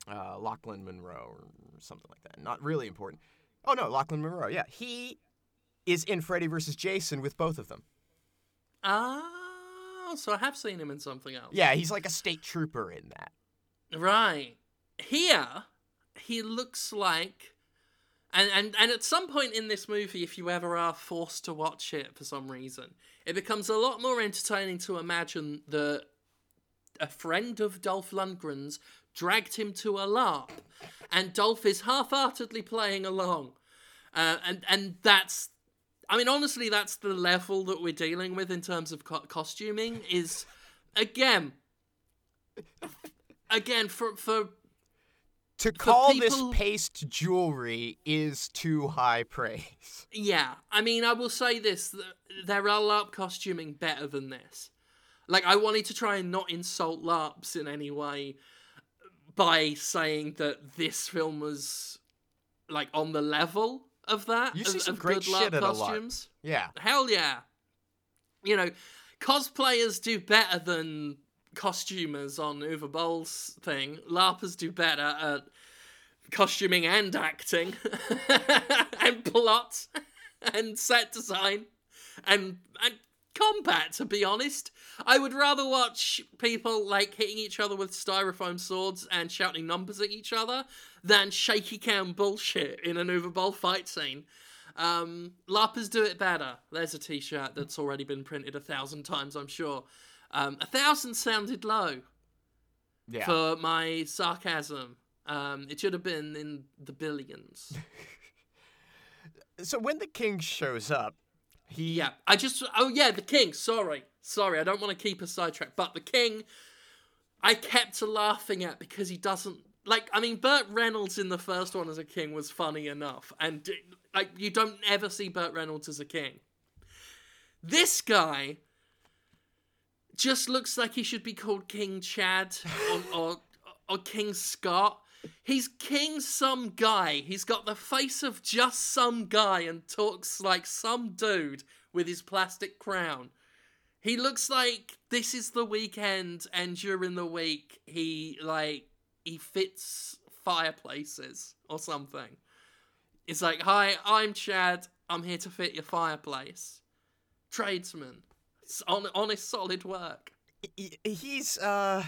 Uh, Lochlyn Munro or something like that. Not really important. Oh no, Lochlyn Munro. Yeah, he is in Freddy vs. Jason with both of them. Ah, so I have seen him in something else. Yeah, he's like a state trooper in that. Right. Here, he looks like. And, and, and at some point in this movie, if you ever are forced to watch it for some reason, it becomes a lot more entertaining to imagine that a friend of Dolph Lundgren's dragged him to a LARP, and Dolph is half-heartedly playing along, uh, and and that's, I mean, honestly, that's the level that we're dealing with in terms of co- costuming. Is again, again for for To call people- this paste jewelry is too high praise. Yeah, I mean, I will say this: there are LARP costuming better than this. Like, I wanted to try and not insult LARPs in any way by saying that this film was like on the level of that. You of, see some of great good shit LARP at a LARP. costumes. Yeah. Hell yeah! You know, cosplayers do better than costumers on Uwe Boll's thing. LARPers do better at costuming and acting and plot and set design and and combat to be honest. I would rather watch people like hitting each other with styrofoam swords and shouting numbers at each other than shaky cam bullshit in an Uwe Boll fight scene. Um larpers do it better. There's a t-shirt that's already been printed a thousand times i'm sure um a thousand sounded low Yeah. for my sarcasm. Um, it should have been in the billions. so when the king shows up, he yeah, I just. Oh yeah, the king. Sorry, sorry. I don't want to keep a sidetrack, but the king, I kept laughing at because he doesn't like. I mean, Burt Reynolds in the first one as a king was funny enough, and like you don't ever see Burt Reynolds as a king. This guy just looks like he should be called King Chad or, or, or King Scott. He's King some guy. He's got the face of just some guy and talks like some dude with his plastic crown. He looks like this is the weekend and during the week he like he fits fireplaces or something. It's like, "Hi, I'm Chad. I'm here to fit your fireplace." Tradesman. It's on honest solid work. he- he's uh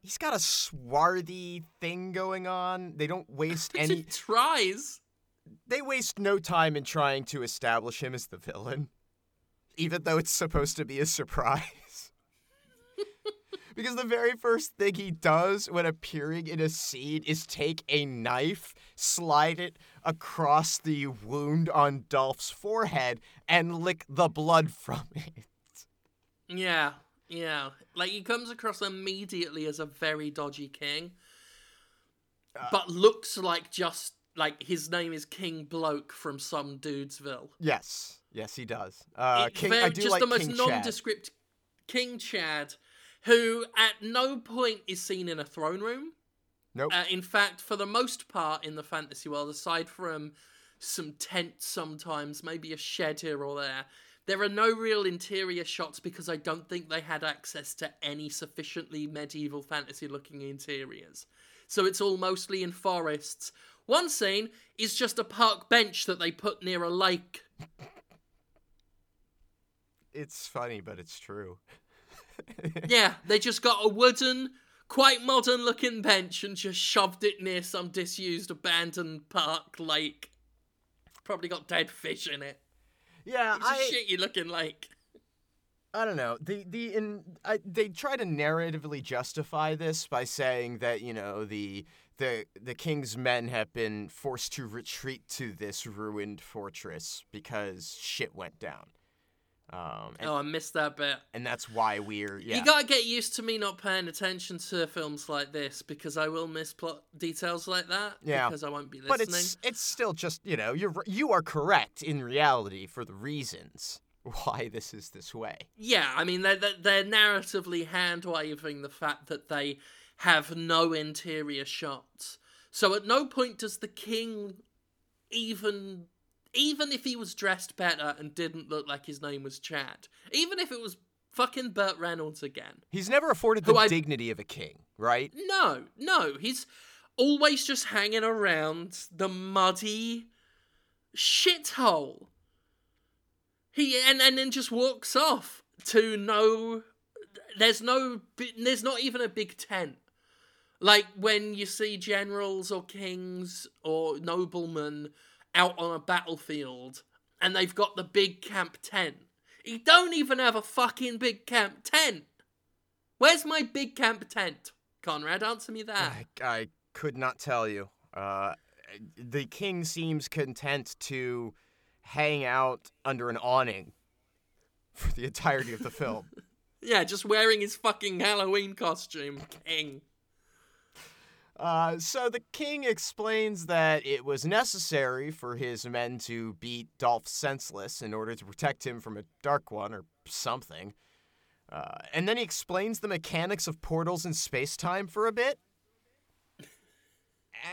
he's got a swarthy thing going on. They don't waste He any tries. they waste no time in trying to establish him as the villain. Even though it's supposed to be a surprise. because the very first thing he does when appearing in a scene is take a knife, slide it across the wound on Dolph's forehead, and lick the blood from it. Yeah, yeah. Like he comes across immediately as a very dodgy king, but looks like just like his name is King Bloke from some Dudesville. Yes, yes, he does. Uh, King, very- I do just like the most King Chad. nondescript King Chad, who at no point is seen in a throne room. Nope. Uh, in fact, for the most part in the fantasy world, aside from some tents sometimes, maybe a shed here or there, there are no real interior shots because I don't think they had access to any sufficiently medieval fantasy looking interiors. So it's all mostly in forests. One scene is just a park bench that they put near a lake. It's funny, but it's true. Yeah, they just got a wooden, quite modern looking bench and just shoved it near some disused abandoned park lake. Probably got dead fish in it. Yeah, It's I shitty looking like. I don't know. The the in I, they try to narratively justify this by saying that you know the the the king's men have been forced to retreat to this ruined fortress because shit went down. Um, and, Oh, I missed that bit. and that's why we're yeah. You gotta get used to me not paying attention to films like this because I will miss plot details like that. Yeah. Because I won't be listening. but it's it's still just you know you're you are correct in reality for the reasons why this is this way. Yeah, I mean, they're, they're, they're narratively hand waving the fact that they have no interior shots. So at no point does the king even. Even if he was dressed better and didn't look like his name was Chad, even if it was fucking Burt Reynolds again, He's never afforded the I- dignity of a king, right? no, no, he's always just hanging around the muddy shithole. He and and then just walks off to no. There's no. There's not even a big tent. Like when you see generals or kings or noblemen out on a battlefield and they've got the big camp tent. He don't even have a fucking big camp tent. Where's my big camp tent? Conrad, answer me that. I, I could not tell you. Uh, the king seems content to hang out under an awning for the entirety of the film. Yeah, just wearing his fucking Halloween costume, king. Uh, so the king explains that it was necessary for his men to beat Dolph senseless in order to protect him from a Dark One or something. Uh, and then he explains the mechanics of portals in space time for a bit.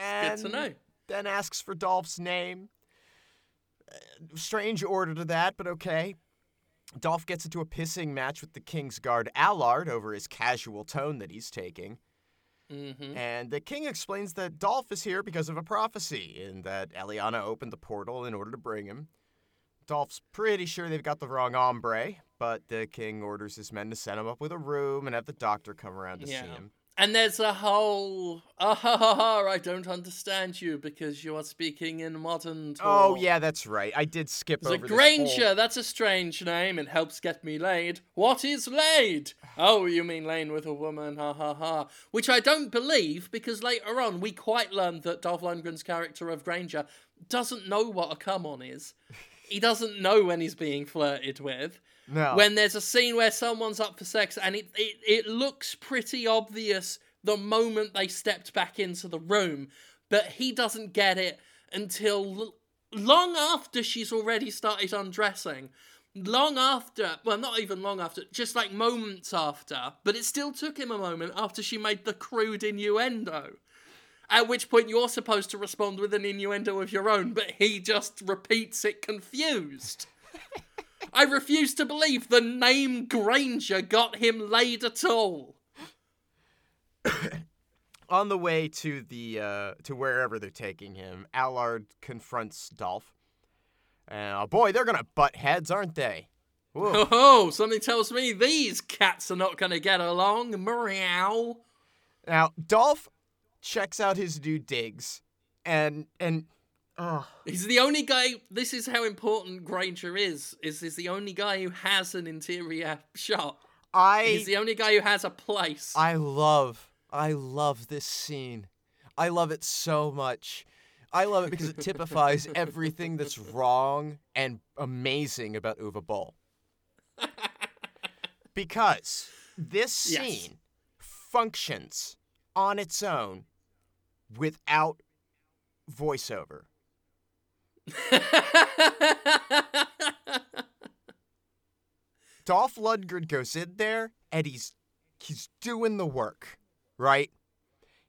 And Good to know. then asks for Dolph's name. Uh, strange order to that, but okay. Dolph gets into a pissing match with the King's guard Allard over his casual tone that he's taking. Mm-hmm. And the king explains that Dolph is here because of a prophecy, and that Eliana opened the portal in order to bring him. Dolph's pretty sure they've got the wrong hombre, but the king orders his men to set him up with a room and have the doctor come around to Yeah. see him. And there's a whole, ah ha ha ha, I don't understand you because you are speaking in modern talk. Oh yeah, that's right. I did skip There's a over this Granger, whole- that's a strange name. It helps get me laid. What is laid? Oh, you mean laying with a woman, ha ha ha. Which I don't believe because later on we quite learned that Dolph Lundgren's character of Granger doesn't know what a come on is. He doesn't know when he's being flirted with. No. When there's a scene where someone's up for sex and it, it, it looks pretty obvious the moment they stepped back into the room, but he doesn't get it until l- long after she's already started undressing. Long after, well, not even long after, just like moments after, but it still took him a moment after she made the crude innuendo. At which point you're supposed to respond with an innuendo of your own, but he just repeats it confused. I refuse to believe the name Granger got him laid at all. On the way to the uh, to wherever they're taking him, Allard confronts Dolph. And oh boy, they're gonna butt heads, aren't they? Whoa. Oh, something tells me these cats are not going to get along. Meow. Now, Dolph checks out his new digs, and and oh, He's the only guy. This is how important Granger is. Is he's the only guy who has an interior shot. I He's the only guy who has a place. I love I love this scene. I love it so much. I love it because it typifies everything that's wrong and amazing about Uwe Boll. Because this Yes. scene functions on its own without voiceover. Dolph Lundgren goes in there and he's he's doing the work, right?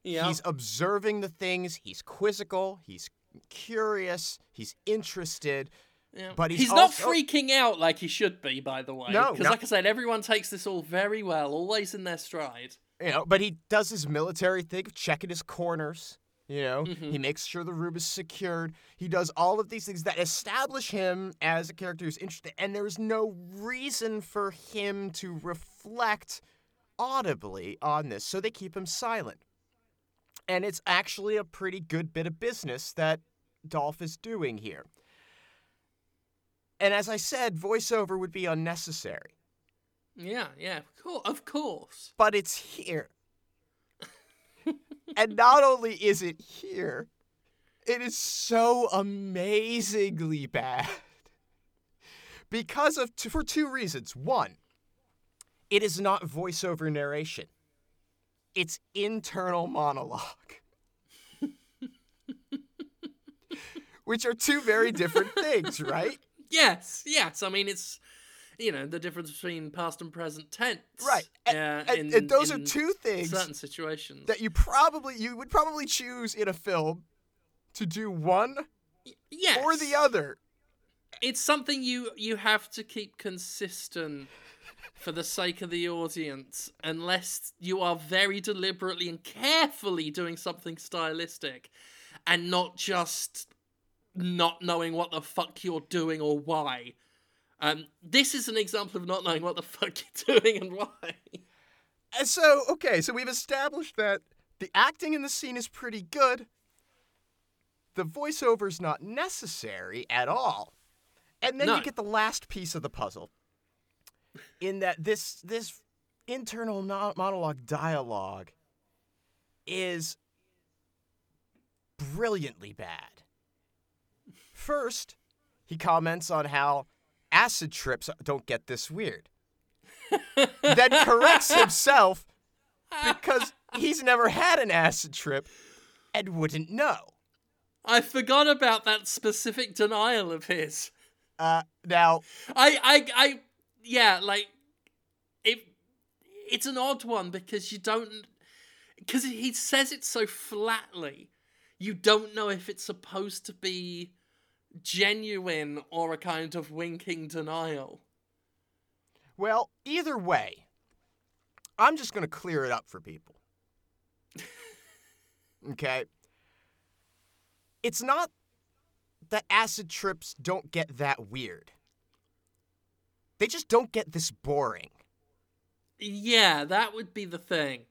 yeah. He's observing the things, he's quizzical, he's curious, he's interested. Yeah. But he's not also- freaking out like he should be, by the way. No, because no. like I said, everyone takes this all very well, always in their stride. You know, but he does his military thing of checking his corners. You know, Mhm. he makes sure the room is secured. He does all of these things that establish him as a character who's interested, and there's no reason for him to reflect audibly on this, so they keep him silent. And it's actually a pretty good bit of business that Dolph is doing here. And as I said, voiceover would be unnecessary. Yeah, yeah, cool, of course. But it's here. And not only is it here, it is so amazingly bad. Because of for two reasons. One, it is not voiceover narration. It's internal monologue. Which are two very different things, right? Yes, yes. I mean, it's you know the difference between past and present tense, right? And, uh, and, in, and those are two things certain situations that you probably you would probably choose in a film to do one yes. or the other. It's something you you have to keep consistent for the sake of the audience, unless you are very deliberately and carefully doing something stylistic, and not just not knowing what the fuck you're doing or why. Um, this is an example of not knowing what the fuck you're doing and why. And so, okay, so we've established that the acting in the scene is pretty good. The voiceover's not necessary at all. And then No. you get the last piece of the puzzle. In that this this internal no- monologue dialogue is brilliantly bad. First, he comments on how acid trips don't get this weird. then corrects himself because he's never had an acid trip and wouldn't know. I forgot about that specific denial of his. Uh, now, I, I, I, yeah, like it. It's an odd one because you don't, because he says it so flatly. You don't know if it's supposed to be genuine or a kind of winking denial. well, either way, I'm just going to clear it up for people. okay? It's not that acid trips don't get that weird. They just don't get this boring. Yeah, that would be the thing.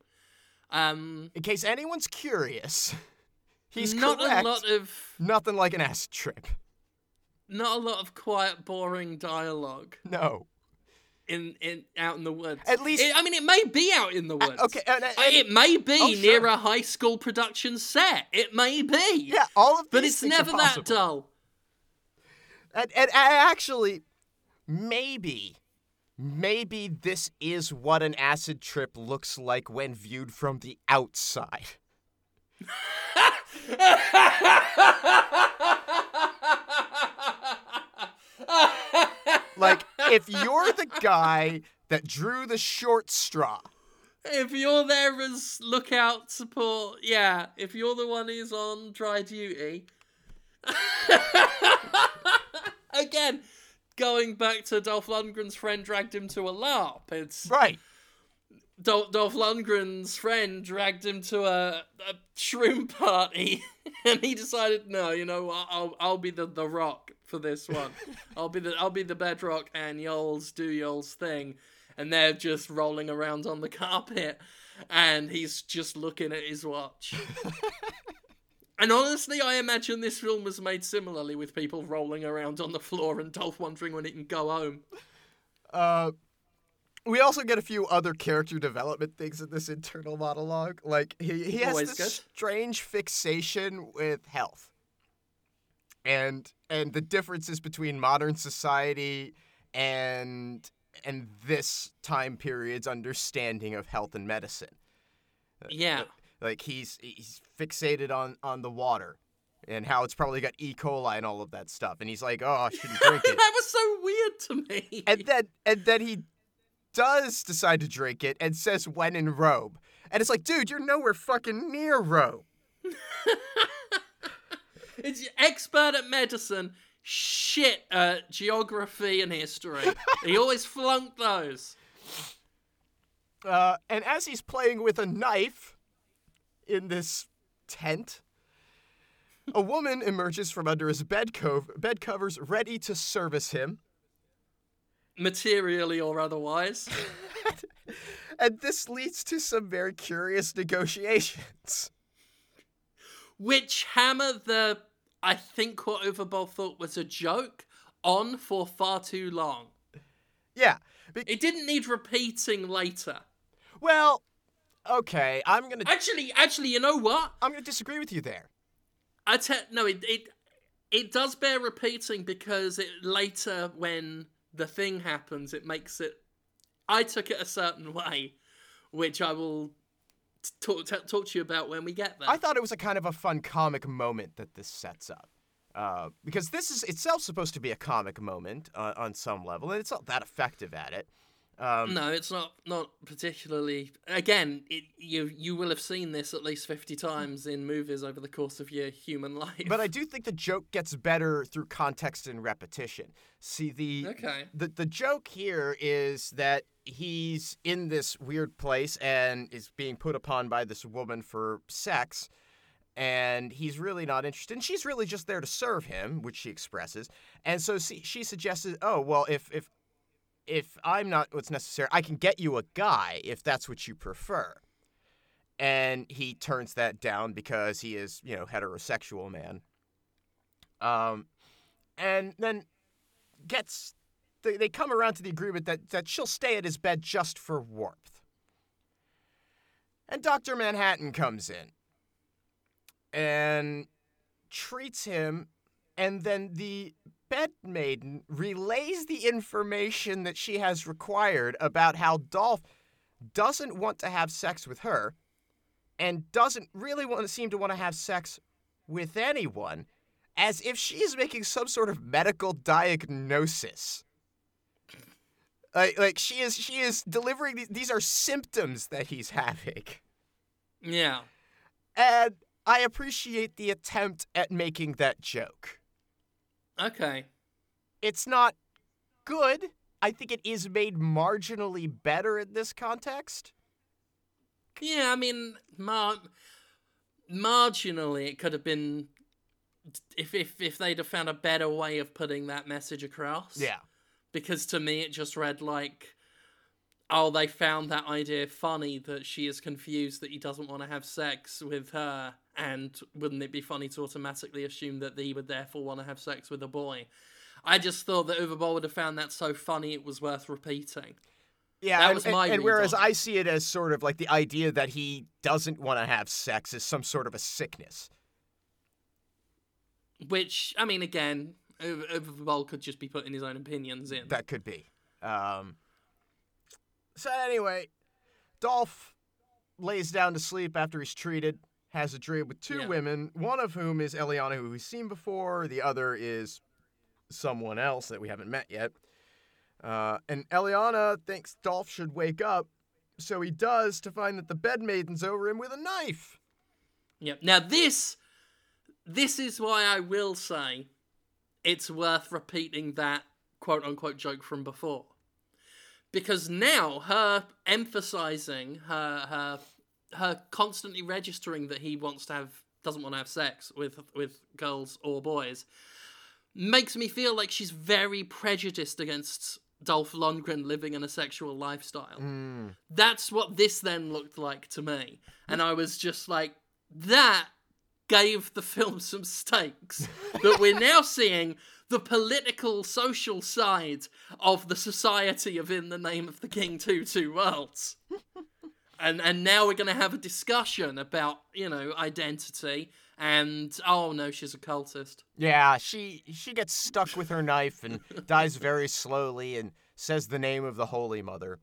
Um, In case anyone's curious, he's not correct. a lot of Nothing like an acid trip. Not a lot of quiet, boring dialogue No. in in out in the woods. At least- It- I mean, it may be out in the woods. Okay, and, and- Uh, It may be Oh, near sure. a high school production set. It may be. yeah, all of these, But it's never that dull. And, and, and actually, maybe, maybe this is what an acid trip looks like when viewed from the outside. Like, if you're the guy that drew the short straw, if you're there as lookout support, yeah. If you're the one who's on dry duty. Again, going back to Dolph Lundgren's friend dragged him to a LARP. It's right? Dol- Dolph Lundgren's friend dragged him to a, a shroom party, and he decided, no, you know I'll I'll be the, the rock for this one. I'll be the I'll be the bedrock, and y'all's do y'all's thing. And they're just rolling around on the carpet, and he's just looking at his watch. and honestly, I imagine this film was made similarly with people rolling around on the floor and Dolph wondering when he can go home. Uh, we also get a few other character development things in this internal monologue. Like he, he has Always this good. strange fixation with health, and and the differences between modern society and and this time period's understanding of health and medicine. Uh, yeah. Like he's he's fixated on on the water. And how it's probably got E. coli and all of that stuff, and he's like, "Oh, I shouldn't drink it." that was so weird to me. and then and then he does decide to drink it and says when in Rome. And it's like, dude, you're nowhere fucking near Rome. It's expert at medicine, shit at geography and history. he always flunked those. Uh, and as he's playing with a knife in this tent, a woman emerges from under his bed, cov- bed covers, ready to service him. Materially or otherwise. And this leads to some very curious negotiations. Which Hammer, the I think what Uwe Boll thought was a joke, on for far too long. Yeah. Be- It didn't need repeating later. well, okay. I'm gonna Actually, actually, you know what? I'm gonna disagree with you there. I te- no, it it it does bear repeating because it later when the thing happens, it makes it. I took it a certain way, which I will talk t- talk to you about when we get there. I thought it was a kind of a fun comic moment that this sets up. Uh, because this is itself supposed to be a comic moment uh, on some level, and it's not that effective at it. Um, no, it's not not particularly. Again, it, you you will have seen this at least fifty times in movies over the course of your human life. But I do think the joke gets better through context and repetition. See, the okay, the the joke here is that he's in this weird place and is being put upon by this woman for sex and he's really not interested and she's really just there to serve him which she expresses and so she, she suggested oh well if if if i'm not what's necessary i can get you a guy if that's what you prefer and he turns that down because he is you know heterosexual man um and then gets they, they come around to the agreement that, that she'll stay at his bed just for warmth. And Dr. Manhattan comes in and treats him, and then the bed maiden relays the information that she has required about how Dolph doesn't want to have sex with her and doesn't really want to seem to want to have sex with anyone as if she is making some sort of medical diagnosis. Like, like she is she is delivering these, these are symptoms that he's having. yeah, And I appreciate the attempt at making that joke. Okay, It's not good. I think it is made marginally better in this context. yeah. I mean, mar- marginally, it could have been if if if they'd have found a better way of putting that message across. Yeah. because to me it just read like oh they found that idea funny that she is confused that he doesn't want to have sex with her and wouldn't it be funny to automatically assume that he would therefore want to have sex with a boy i just thought that Uwe Boll would have found that so funny it was worth repeating Yeah, That and, was my and whereas. I see it as sort of like the idea that he doesn't want to have sex is some sort of a sickness. which i mean again Uwe Uwe Boll could just be putting his own opinions in That could be. Um, so anyway, Dolph lays down to sleep after he's treated, has a dream with two Yeah. women, one of whom is Eliana, who we've seen before, the other is someone else that we haven't met yet. Uh, and Eliana thinks Dolph should wake up, so he does to find that the bed maiden's over him with a knife. Yep. Now this this is why I will say it's worth repeating that quote unquote joke from before. Because now her emphasizing her her her constantly registering that he wants to have doesn't want to have sex with with girls or boys makes me feel like she's very prejudiced against Dolph Lundgren living in a sexual lifestyle hmm. that's what this then looked like to me. And I was just like, that gave the film some stakes. that we're now seeing the political, social side of the society of In the Name of the King 2 Two Worlds. and and now we're going to have a discussion about, you know, identity and, oh no, she's a cultist. Yeah, she she gets stuck with her knife and dies very slowly and says the name of the Holy Mother,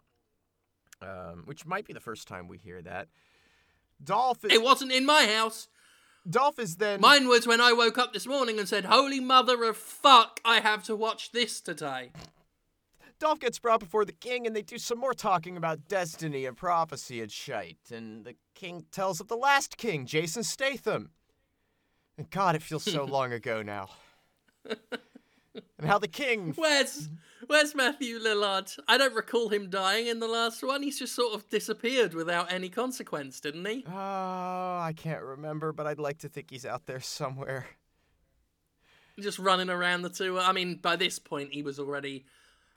um, which might be the first time we hear that. Dolph is, It wasn't in my house. Dolph is then Mine was when I woke up this morning and said, Holy Mother of fuck, I have to watch this today. Dolph gets brought before the king and they do some more talking about destiny and prophecy and shite. And the king tells of the last king, Jason Statham. And God, it feels so long ago now. and how the king Where's Where's Matthew Lillard? I don't recall him dying in the last one. He's just sort of disappeared without any consequence, didn't he? Oh, I can't remember, but I'd like to think he's out there somewhere. Just running around the two. I mean, by this point, he was already.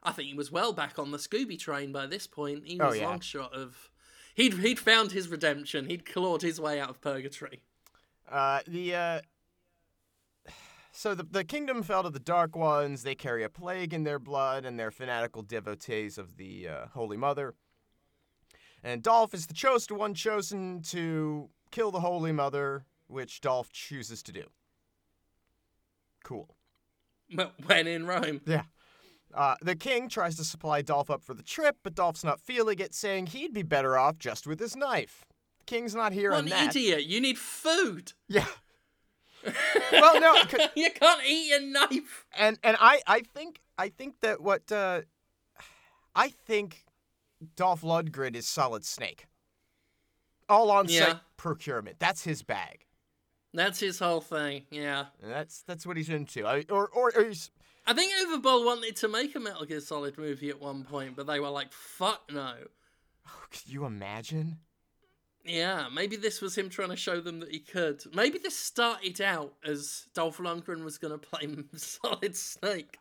I think he was well back on the Scooby train by this point. He Oh, was yeah. long shot of. He'd he'd found his redemption. He'd clawed his way out of purgatory. Uh, the uh, so the, the kingdom fell to the Dark Ones. They carry a plague in their blood, and they're fanatical devotees of the uh, Holy Mother. And Dolph is the chosen one chosen to kill the Holy Mother, which Dolph chooses to do. Cool. But when in Rome. Yeah. Uh, the king tries to supply Dolph up for the trip, but Dolph's not feeling it, saying he'd be better off just with his knife. The king's not here What hearing an that. idiot. You need food. Yeah. well, no, you can't eat a knife. and and I I think I think that what uh, I think Dolph Lundgren is Solid Snake. All on site Yeah. procurement. That's his bag. That's his whole thing, yeah. And that's that's what he's into. I, or, or or he's I think Uwe Boll wanted to make a Metal Gear Solid movie at one point, but they were like, fuck no. Oh, could you imagine? Yeah, maybe this was him trying to show them that he could. Maybe this started out as Dolph Lundgren was going to play Solid Snake.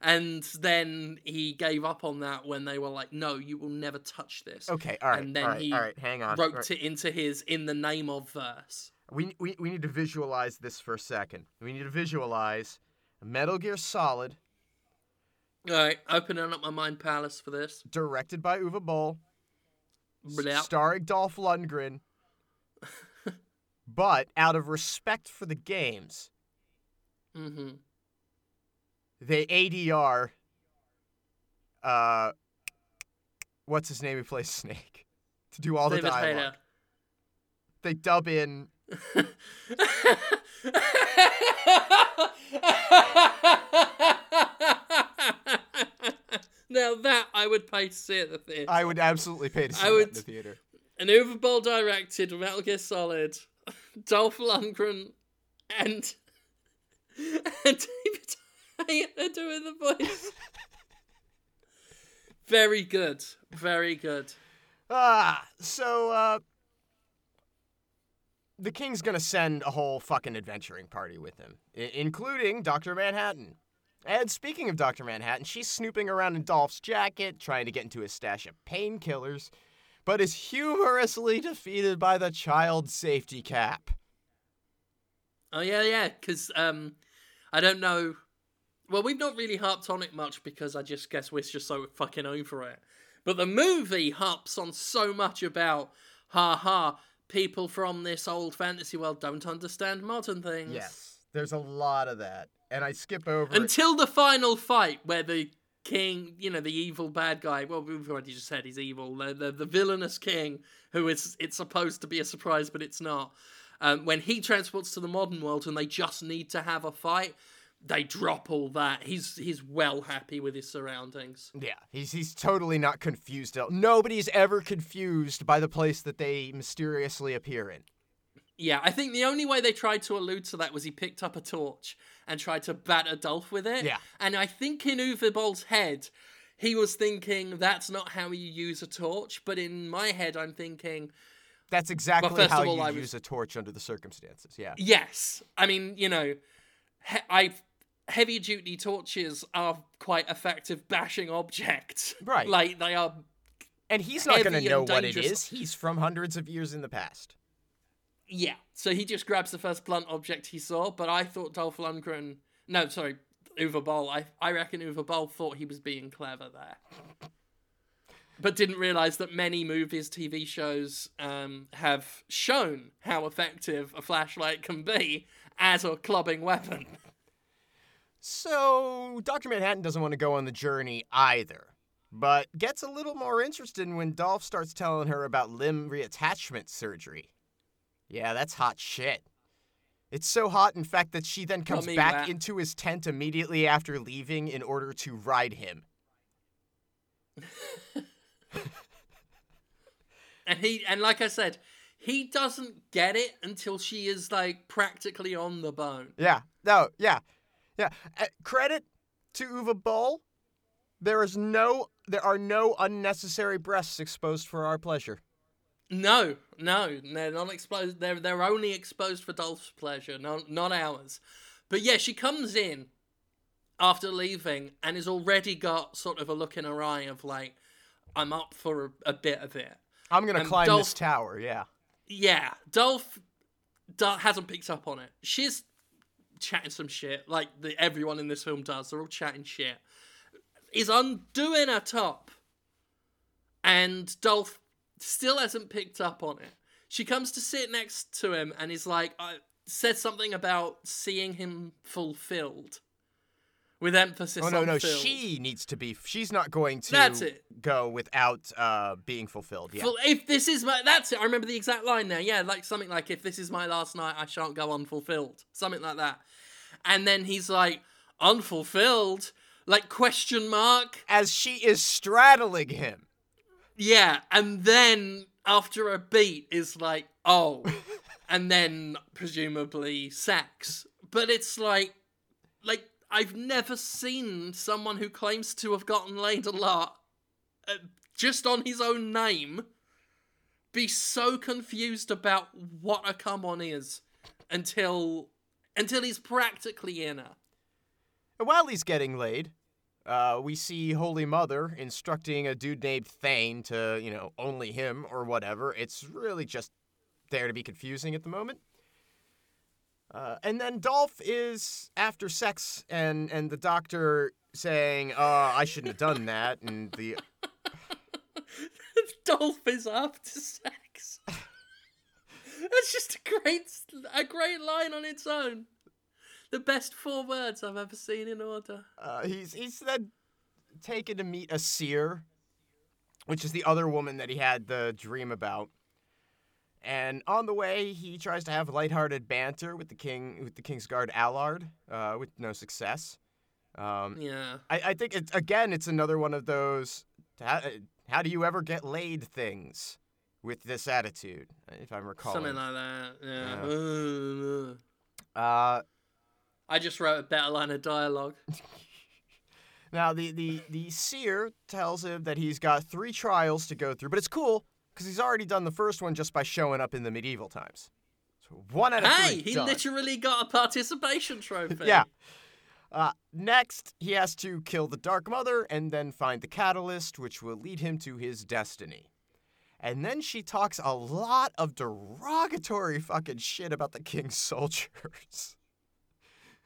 And then he gave up on that when they were like, no, you will never touch this. Okay, all right, And then all right, he all right. Hang on. Wrote All right. it into his In the Name of verse. We, we we need to visualize this for a second. We need to visualize Metal Gear Solid, All right, opening up my mind palace for this. directed by Uwe Boll, Blah. starring Dolph Lundgren. but out of respect for the games, mm-hmm. they ADR. Uh, what's his name? He plays Snake? To do all David the dialogue. They dub in. now that I would pay to see at the theatre. I would absolutely pay to see I that would- in the theater. An Uwe Boll directed Metal Gear Solid, Dolph Lundgren, and and David Hayter doing the voice. Very good, very good. Ah, so uh the king's gonna send a whole fucking adventuring party with him, I- including Dr. Manhattan. And speaking of Dr. Manhattan, she's snooping around in Dolph's jacket, trying to get into his stash of painkillers, but is humorously defeated by the child safety cap. Oh yeah, yeah. Because um, I don't know. Well, we've not really harped on it much because I just guess we're just so fucking over it. But the movie harps on so much about, ha ha, people from this old fantasy world don't understand modern things. Yes, there's a lot of that, and I skip over. it. Until the final fight where the king, you know, the evil bad guy, well, we've already just said he's evil, the, the, the villainous king, who is, it's supposed to be a surprise, but it's not. Um, when he transports to the modern world and they just need to have a fight, they drop all that. He's he's well happy with his surroundings. Yeah, he's he's totally not confused. Nobody's ever confused by the place that they mysteriously appear in. Yeah, I think the only way they tried to allude to that was he picked up a torch and tried to batter Dolph with it. Yeah. And I think in Uwe Boll's head, he was thinking that's not how you use a torch. But in my head, I'm thinking, That's exactly how all, you I was- use a torch under the circumstances. Yeah. yes. I mean, you know, I heavy duty torches are quite effective bashing objects. Right. Like they are. And he's not going to know what it is. He's from hundreds of years in the past. Yeah. So he just grabs the first blunt object he saw. But I thought Dolph Lundgren. No, sorry, Uwe Boll. I I reckon Uwe Boll thought he was being clever there. But didn't realize that many movies, TV shows um, have shown how effective a flashlight can be as a clubbing weapon. So, Dr. Manhattan doesn't want to go on the journey either, but gets a little more interested when Dolph starts telling her about limb reattachment surgery. Yeah, that's hot shit. It's so hot, in fact, that she then comes me back into his tent immediately after leaving in order to ride him. And he and like I said, he doesn't get it until she is like practically on the bone. Yeah, no, yeah, yeah. Uh, credit to Uwe Boll. There is no, there are no unnecessary breasts exposed for our pleasure. No, no, they're not exposed. They're they're only exposed for Dolph's pleasure, not not ours. But yeah, she comes in after leaving and has already got sort of a look in her eye of like, I'm up for a, a bit of it. I'm gonna And climb this tower. Yeah. Yeah, Dolph, Dolph hasn't picked up on it. She's chatting some shit, like the, everyone in this film does. They're all chatting shit. Is undoing her top, and Dolph still hasn't picked up on it. She comes to sit next to him and is like, I said something about seeing him fulfilled. With emphasis Oh no, no, filled. she needs to be. She's not going to That's it. go without uh, being fulfilled. Yeah. If this is my, that's it. I remember the exact line now. Yeah, like something like, "If this is my last night, I shan't go unfulfilled." Something like that. And then he's like, "Unfulfilled?" Like question mark. As she is straddling him. Yeah, and then after a beat is like, "Oh," and then presumably sex. But it's like, like I've never seen someone who claims to have gotten laid a lot, uh, just on his own name, be so confused about what a come on is until until he's practically in her. While he's getting laid, uh, we see Holy Mother instructing a dude named Thane to, you know, only him or whatever. It's really just there to be confusing at the moment. Uh, and then Dolph is after sex, and and the doctor saying, "Oh, I shouldn't have done that," and the Dolph is after sex. That's just a great, a great line on its own. The best four words I've ever seen in order. Uh, he's he's then taken to meet a seer, which is the other woman that he had the dream about. And on the way, he tries to have lighthearted banter with the king, with the king's guard Allard, uh, with no success. Um, Yeah. I, I think it's again, it's another one of those. How, how do you ever get laid things with this attitude? If I'm recalling. Something like that. Yeah. uh, I just wrote a better line of dialogue. Now the the the seer tells him that he's got three trials to go through, but it's cool because he's already done the first one just by showing up in the medieval times. So one out of Hey, three he done. literally got a participation trophy. Yeah. Uh, next, he has to kill the Dark Mother and then find the catalyst, which will lead him to his destiny. And then she talks a lot of derogatory fucking shit about the King's soldiers.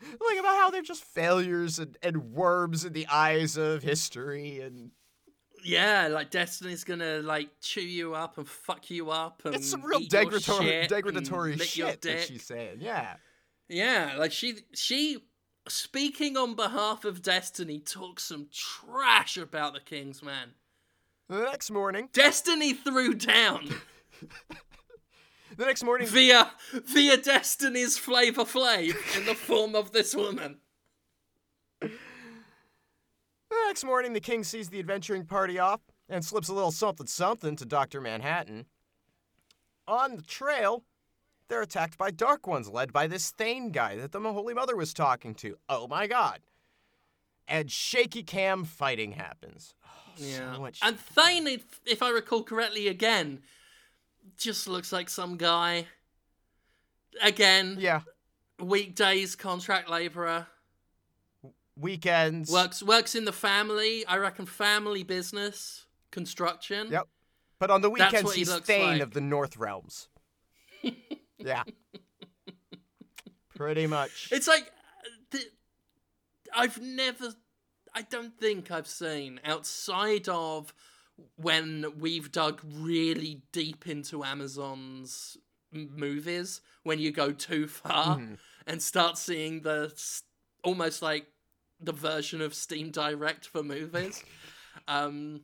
like about how they're just failures and, and worms in the eyes of history and Yeah, like Destiny's gonna like chew you up and fuck you up and it's some real degradatory, shit degradatory and lick your shit that she's saying. Yeah. Yeah, like she she speaking on behalf of Destiny talks some trash about the King's man. The next morning, Destiny threw down the next morning, via via Destiny's Flavor Flav in the form of this woman. The next morning, the king sees the adventuring party off and slips a little something something to Dr. Manhattan. On the trail, they're attacked by Dark Ones, led by this Thane guy that the Holy Mother was talking to. Oh my god. And shaky cam fighting happens. Oh, Yeah. So much. And Thane, if, if I recall correctly, again, just looks like some guy. Again, yeah. weekdays contract laborer. Weekends. Works works in the family. I reckon family business construction. Yep. But on the weekends, he he's Thane like. of the North Realms. yeah. Pretty much. It's like uh, th- I've never. I don't think I've seen outside of when we've dug really deep into Amazon's m- movies when you go too far Mhm. and start seeing the almost like the version of Steam Direct for movies. um,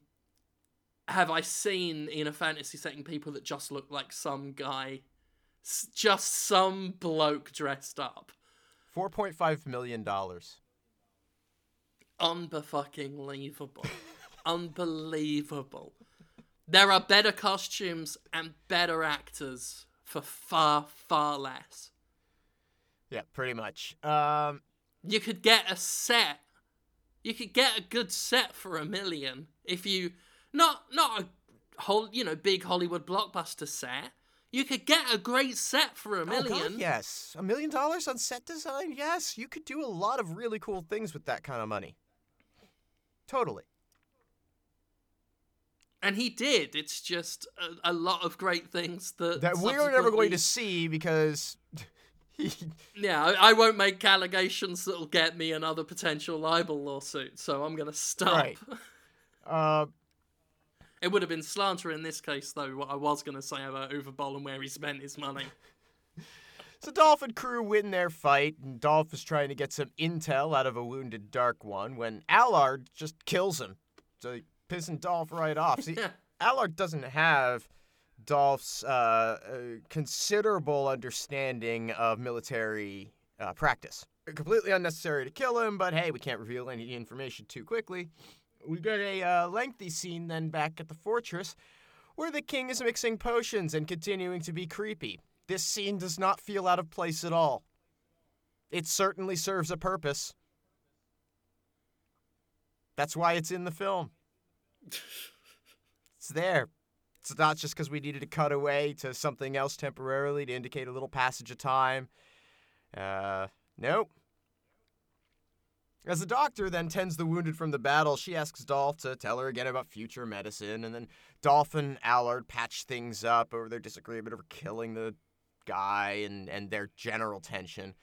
have I seen in a fantasy setting people that just look like some guy, just some bloke dressed up? $4.5 million. Unbefucking-leavable. Unbelievable. There are better costumes and better actors for far, far less. Yeah, pretty much. Um, You could get a set. You could get a good set for a million if you not not a whole you know big Hollywood blockbuster set. You could get a great set for a Oh, million. God, yes. A million dollars on set design? Yes. You could do a lot of really cool things with that kind of money. Totally. And he did. It's just a, a lot of great things that That we're never going to see because yeah, I, I won't make allegations that'll get me another potential libel lawsuit, so I'm gonna stop. Right. uh, It would have been slander in this case, though, what I was gonna say about Uwe and where he spent his money. So Dolph and crew win their fight, and Dolph is trying to get some intel out of a wounded Dark One when Allard just kills him. So he pissing Dolph right off. See, Yeah. Allard doesn't have Dolph's uh, uh, considerable understanding of military uh, practice. Completely unnecessary to kill him, but hey, we can't reveal any information too quickly. We get a uh, lengthy scene then back at the fortress where the king is mixing potions and continuing to be creepy. This scene does not feel out of place at all. It certainly serves a purpose. That's why it's in the film. It's there. It's not just because we needed to cut away to something else temporarily to indicate a little passage of time. Uh, nope. As the doctor then tends the wounded from the battle, she asks Dolph to tell her again about future medicine, and then Dolph and Allard patch things up over their disagreement over killing the guy and, and their general tension.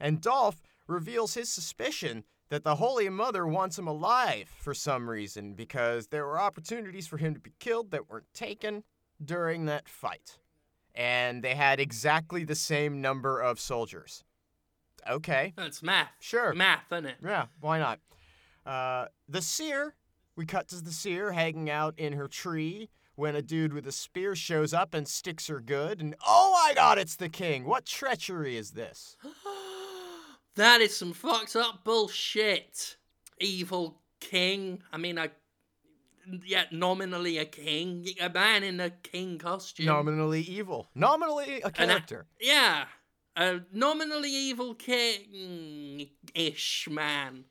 And Dolph reveals his suspicion that the Holy Mother wants him alive for some reason because there were opportunities for him to be killed that weren't taken during that fight. And they had exactly the same number of soldiers. Okay, That's math. sure. Math, isn't it? Yeah, why not? Uh, the seer, we cut to the seer hanging out in her tree when a dude with a spear shows up and sticks her good. And oh my god, it's the king! What treachery is this? that is some fucked up bullshit. Evil king. I mean, a yeah, nominally a king, a man in a king costume. Nominally evil. Nominally a character. yeah, a nominally evil king-ish man.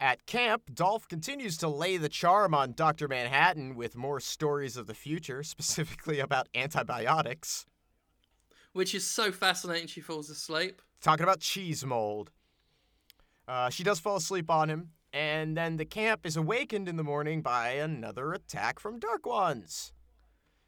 At camp, Dolph continues to lay the charm on Dr. Manhattan with more stories of the future, specifically about antibiotics. Which is so fascinating. She falls asleep. Talking about cheese mold. Uh, she does fall asleep on him, and then the camp is awakened in the morning by another attack from Dark Ones.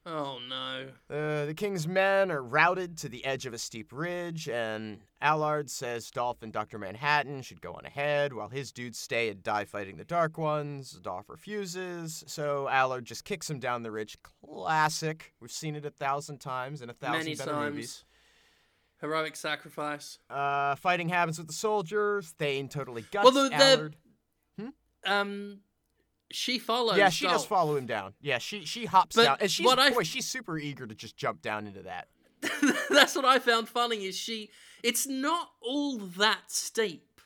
Oh no. Uh, the king's men are routed to the edge of a steep ridge, and Allard says Dolph and Dr. Manhattan should go on ahead while his dudes stay and die fighting the Dark Ones. Dolph refuses, so Allard just kicks him down the ridge. Classic. We've seen it a thousand times in a thousand Many better times. movies. Heroic sacrifice. Uh, fighting happens with the soldiers. Thane totally guts Well, the- the- Allard. Um, she follows. Yeah, she does follow him down. Yeah, she she hops But down, and she's what I- boy, she's super eager to just jump down into that. That's what I found funny. Is she? It's not all that steep.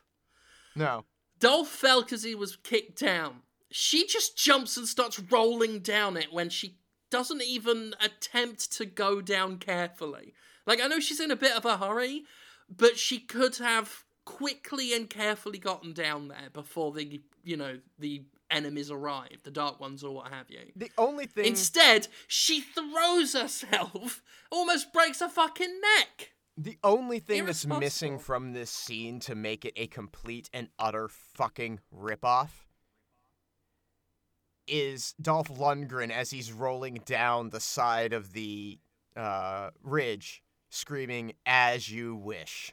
No, Dolph fell because he was kicked down. She just jumps and starts rolling down it when she doesn't even attempt to go down carefully. Like, I know she's in a bit of a hurry, but she could have quickly and carefully gotten down there before the, you know, the enemies arrive, the dark ones or what have you. the only thing Instead, she throws herself, almost breaks her fucking neck. the only thing that's missing from this scene to make it a complete and utter fucking ripoff is Dolph Lundgren as he's rolling down the side of the uh, ridge, screaming "As you wish."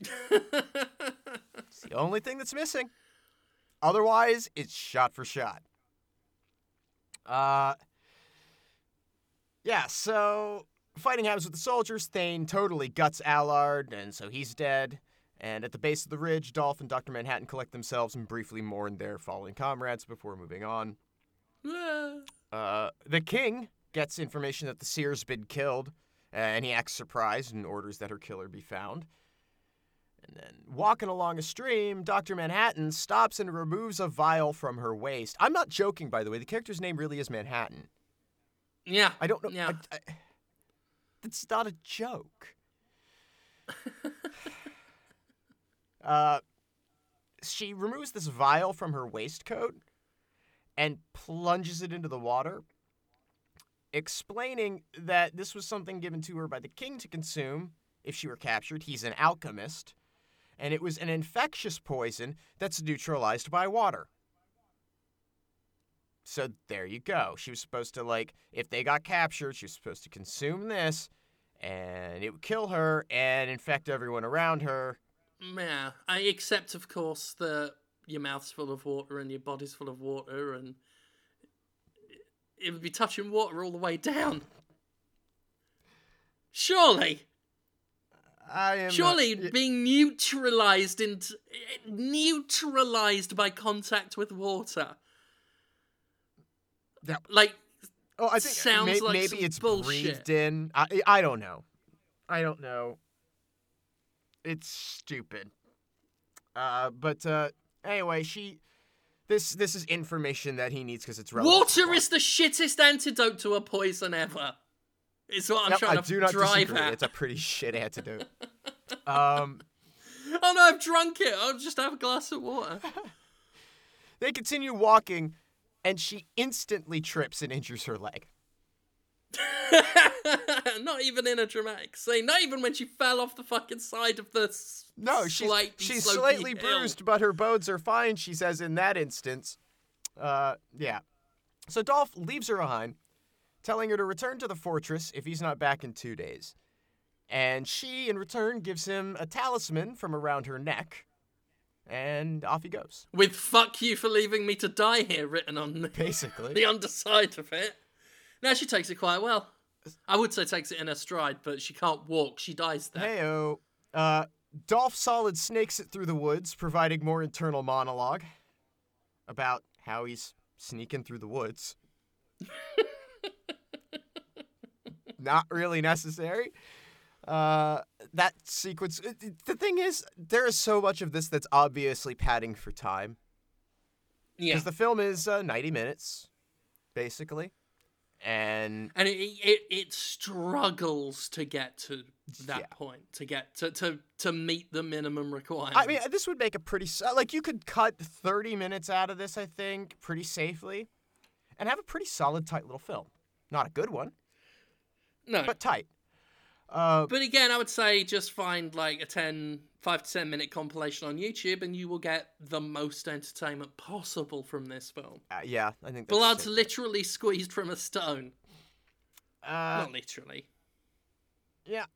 It's the only thing that's missing. Otherwise, it's shot for shot. Uh Yeah, so fighting happens with the soldiers. Thane totally guts Allard, and so he's dead. And at the base of the ridge, Dolph and Dr. Manhattan collect themselves and briefly mourn their fallen comrades before moving on. Uh, the king gets information that the seer's been killed, and he acts surprised and orders that her killer be found. And then, walking along a stream, Dr. Manhattan stops and removes a vial from her waist. I'm not joking, by the way. The character's name really is Manhattan. yeah. I don't know. Yeah. I, I, that's not a joke. uh, she removes this vial from her waistcoat and plunges it into the water, explaining that this was something given to her by the king to consume if she were captured. He's an alchemist, and it was an infectious poison that's neutralized by water. So there you go. She was supposed to like if they got captured, she was supposed to consume this and it would kill her and infect everyone around her. Yeah, I accept, of course, that your mouth's full of water and your body's full of water, and it would be touching water all the way down. Surely, I am surely y- being neutralized into neutralized by contact with water. Yeah. Like oh, I think sounds may- like maybe it's bullshit. breathed in. I I don't know. I don't know. It's stupid. Uh, but uh, anyway, she. This this is information that he needs because it's relevant. water is the shittest antidote to a poison ever. It's what I'm Yep, trying I to do not drive disagree. at. It's a pretty shit antidote. um, Oh no, I've drunk it. I'll just have a glass of water. they continue walking, and she instantly trips and injures her leg. not even in a dramatic scene. Not even when she fell off the fucking side of the No, she's slightly she's slightly hill. bruised, but her bones are fine. She says in that instance. Uh, yeah. So Dolph leaves her behind, telling her to return to the fortress if he's not back in two days. And she, in return, gives him a talisman from around her neck, and off he goes. With "fuck you for leaving me to die here" written on the, Basically. the underside of it. Now she takes it quite well. I would say takes it in her stride, but she can't walk. She dies there. Heyo. Uh, Dolph Solid snakes it through the woods, providing more internal monologue about how he's sneaking through the woods. Not really necessary. Uh, that sequence. it- The thing is, there is so much of this that's obviously padding for time Yeah, because the film is uh, 90 minutes, basically, and and it, it it struggles to get to that Yeah. point to get to to to meet the minimum requirement. I mean, this would make a pretty uh, like you could cut 30 minutes out of this, I think, pretty safely, and have a pretty solid, tight little film. Not a good one, no, but tight. Uh, But again, I would say just find like a 10, 5 to 10 minute compilation on YouTube and you will get the most entertainment possible from this film. uh, yeah, I think that's Blood's it. literally squeezed from a stone. Uh, Not literally. yeah.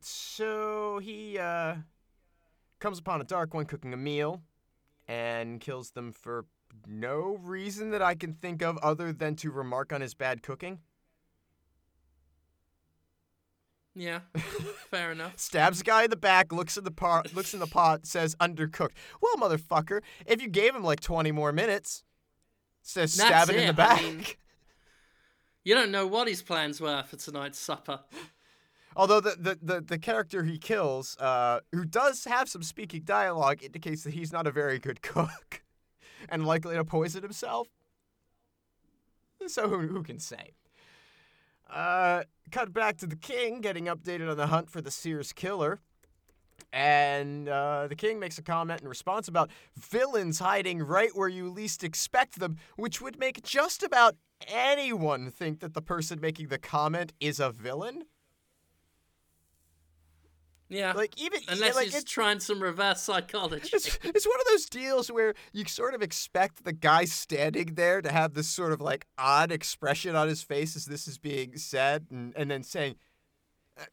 So he uh, comes upon a dark one cooking a meal, and kills them for no reason that I can think of other than to remark on his bad cooking. Yeah, fair enough. Stabs a guy in the back, looks in the pot, looks in the pot, says undercooked. Well, motherfucker, if you gave him like 20 more minutes, says That's stabbing in the back. I mean- You don't know what his plans were for tonight's supper. Although the, the, the, the character he kills, uh, who does have some speaking dialogue, indicates that he's not a very good cook and likely to poison himself. So who, who can say? Uh, cut back to the king getting updated on the hunt for the Sears killer. And uh, the king makes a comment in response about villains hiding right where you least expect them, which would make just about anyone think that the person making the comment is a villain. Yeah. Like even Unless like he's trying some reverse psychology. it's it's one of those deals where you sort of expect the guy standing there to have this sort of like odd expression on his face as this is being said, and, and then saying, "Uh,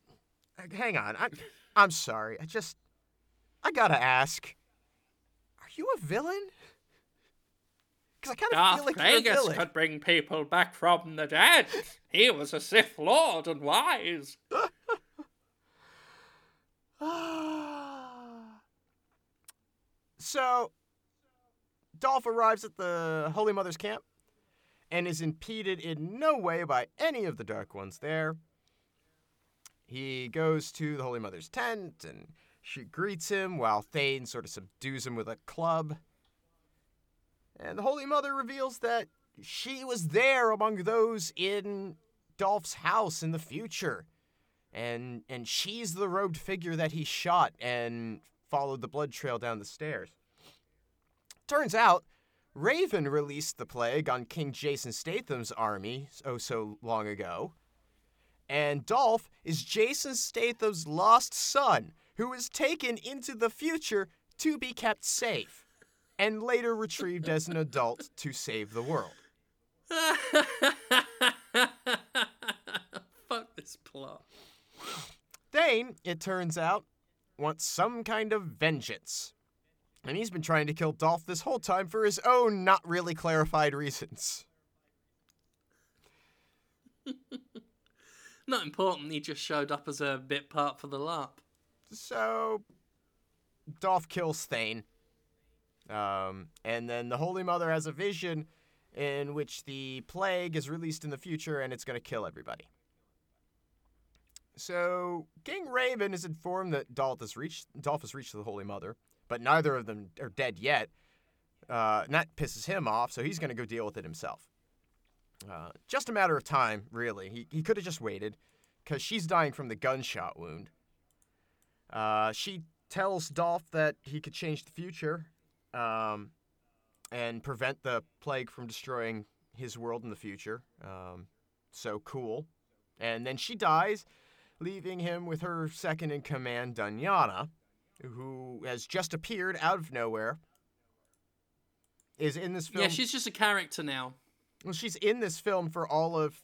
uh, "Hang on, I'm I'm sorry. I just I gotta ask, are you a villain?" Because I kind of Darth feel like you're a villain. could bring people back from the dead. He was a Sith Lord and wise. so, Dolph arrives at the Holy Mother's camp and is impeded in no way by any of the Dark Ones there. He goes to the Holy Mother's tent and she greets him while Thane sort of subdues him with a club. And the Holy Mother reveals that she was there among those in Dolph's house in the future. And and she's the robed figure that he shot and followed the blood trail down the stairs. Turns out, Raven released the plague on King Jason Statham's army oh so long ago. And Dolph is Jason Statham's lost son, who was taken into the future to be kept safe, and later retrieved as an adult to save the world. Fuck this plot. Thane, it turns out, wants some kind of vengeance. And he's been trying to kill Dolph this whole time for his own not really clarified reasons. Not important, he just showed up as a bit part for the LARP. So, Dolph kills Thane. Um, and then the Holy Mother has a vision in which the plague is released in the future and it's going to kill everybody. So, King Raven is informed that Dolph has reached reached the Holy Mother, but neither of them are dead yet. Uh, and that pisses him off, so he's going to go deal with it himself. Uh, just a matter of time, really. He, he could have just waited, because she's dying from the gunshot wound. Uh, she tells Dolph that he could change the future um, and prevent the plague from destroying his world in the future. Um, so cool. And then she dies, leaving him with her second in command, Dunyana, who has just appeared out of nowhere. Is in this film. Yeah, she's just a character now. Well, she's in this film for all of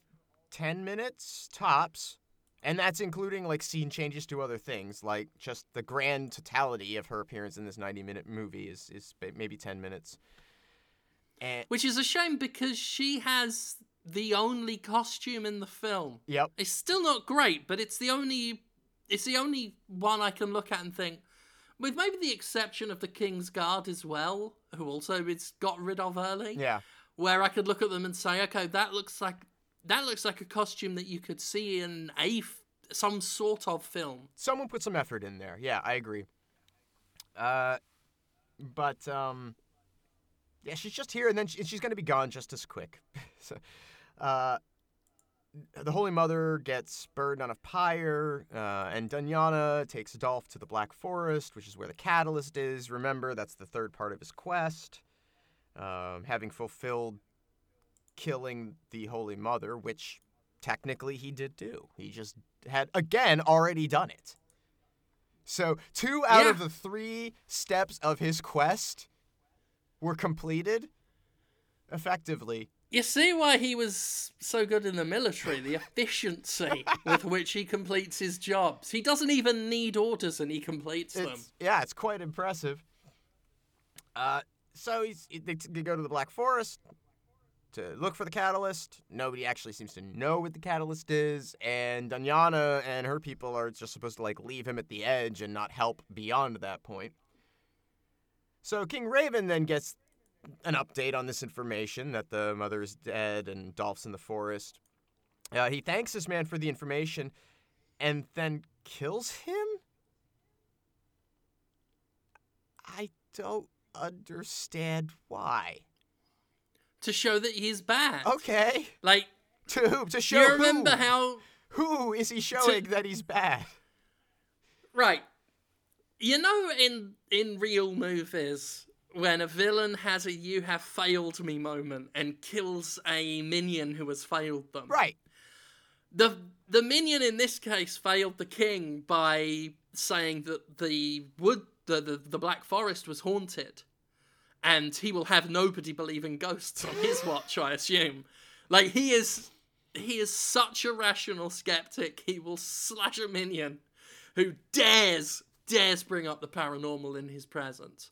10 minutes tops. And that's including like scene changes to other things, like just the grand totality of her appearance in this 90 minute movie is, is maybe 10 minutes. And Which is a shame because she has the only costume in the film. yep, It's still not great, but it's the only it's the only one I can look at and think, with maybe the exception of the King's Guard as well, who also it's got rid of early. yeah, Where I could look at them and say, okay, that looks like that looks like a costume that you could see in a f- some sort of film. someone put some effort in there. Yeah, I agree. Uh, but um, yeah, she's just here, and then she, she's gonna be gone just as quick. so, uh, the Holy Mother gets burned on a pyre, uh, and Dunyana takes Dolph to the Black Forest, which is where the catalyst is. Remember, that's the third part of his quest. Um, having fulfilled killing the Holy Mother, which technically he did do. He just had, again, already done it. So, two out Yeah. of the three steps of his quest were completed effectively. You see why he was so good in the military, the efficiency with which he completes his jobs. He doesn't even need orders and he completes them. Yeah, it's quite impressive. Uh, so he's, they, they go to the Black Forest to look for the catalyst. Nobody actually seems to know what the catalyst is, and Dunyana and her people are just supposed to like leave him at the edge and not help beyond that point. So King Raven then gets an update on this information that the mother is dead and Dolph's in the forest. Uh, he thanks this man for the information, and then kills him. I don't understand why. To show that he's bad. Okay, Like, to who? To show you remember who? how. Who is he showing that he's bad? Right. You know, in in real movies, when a villain has a "you have failed me" moment and kills a minion who has failed them, Right. the the minion in this case failed the king by saying that the wood the, the, the black forest was haunted and he will have nobody believe in ghosts on his watch i assume. Like he is he is such a rational skeptic he will slash a minion who dares dares bring up the paranormal in his presence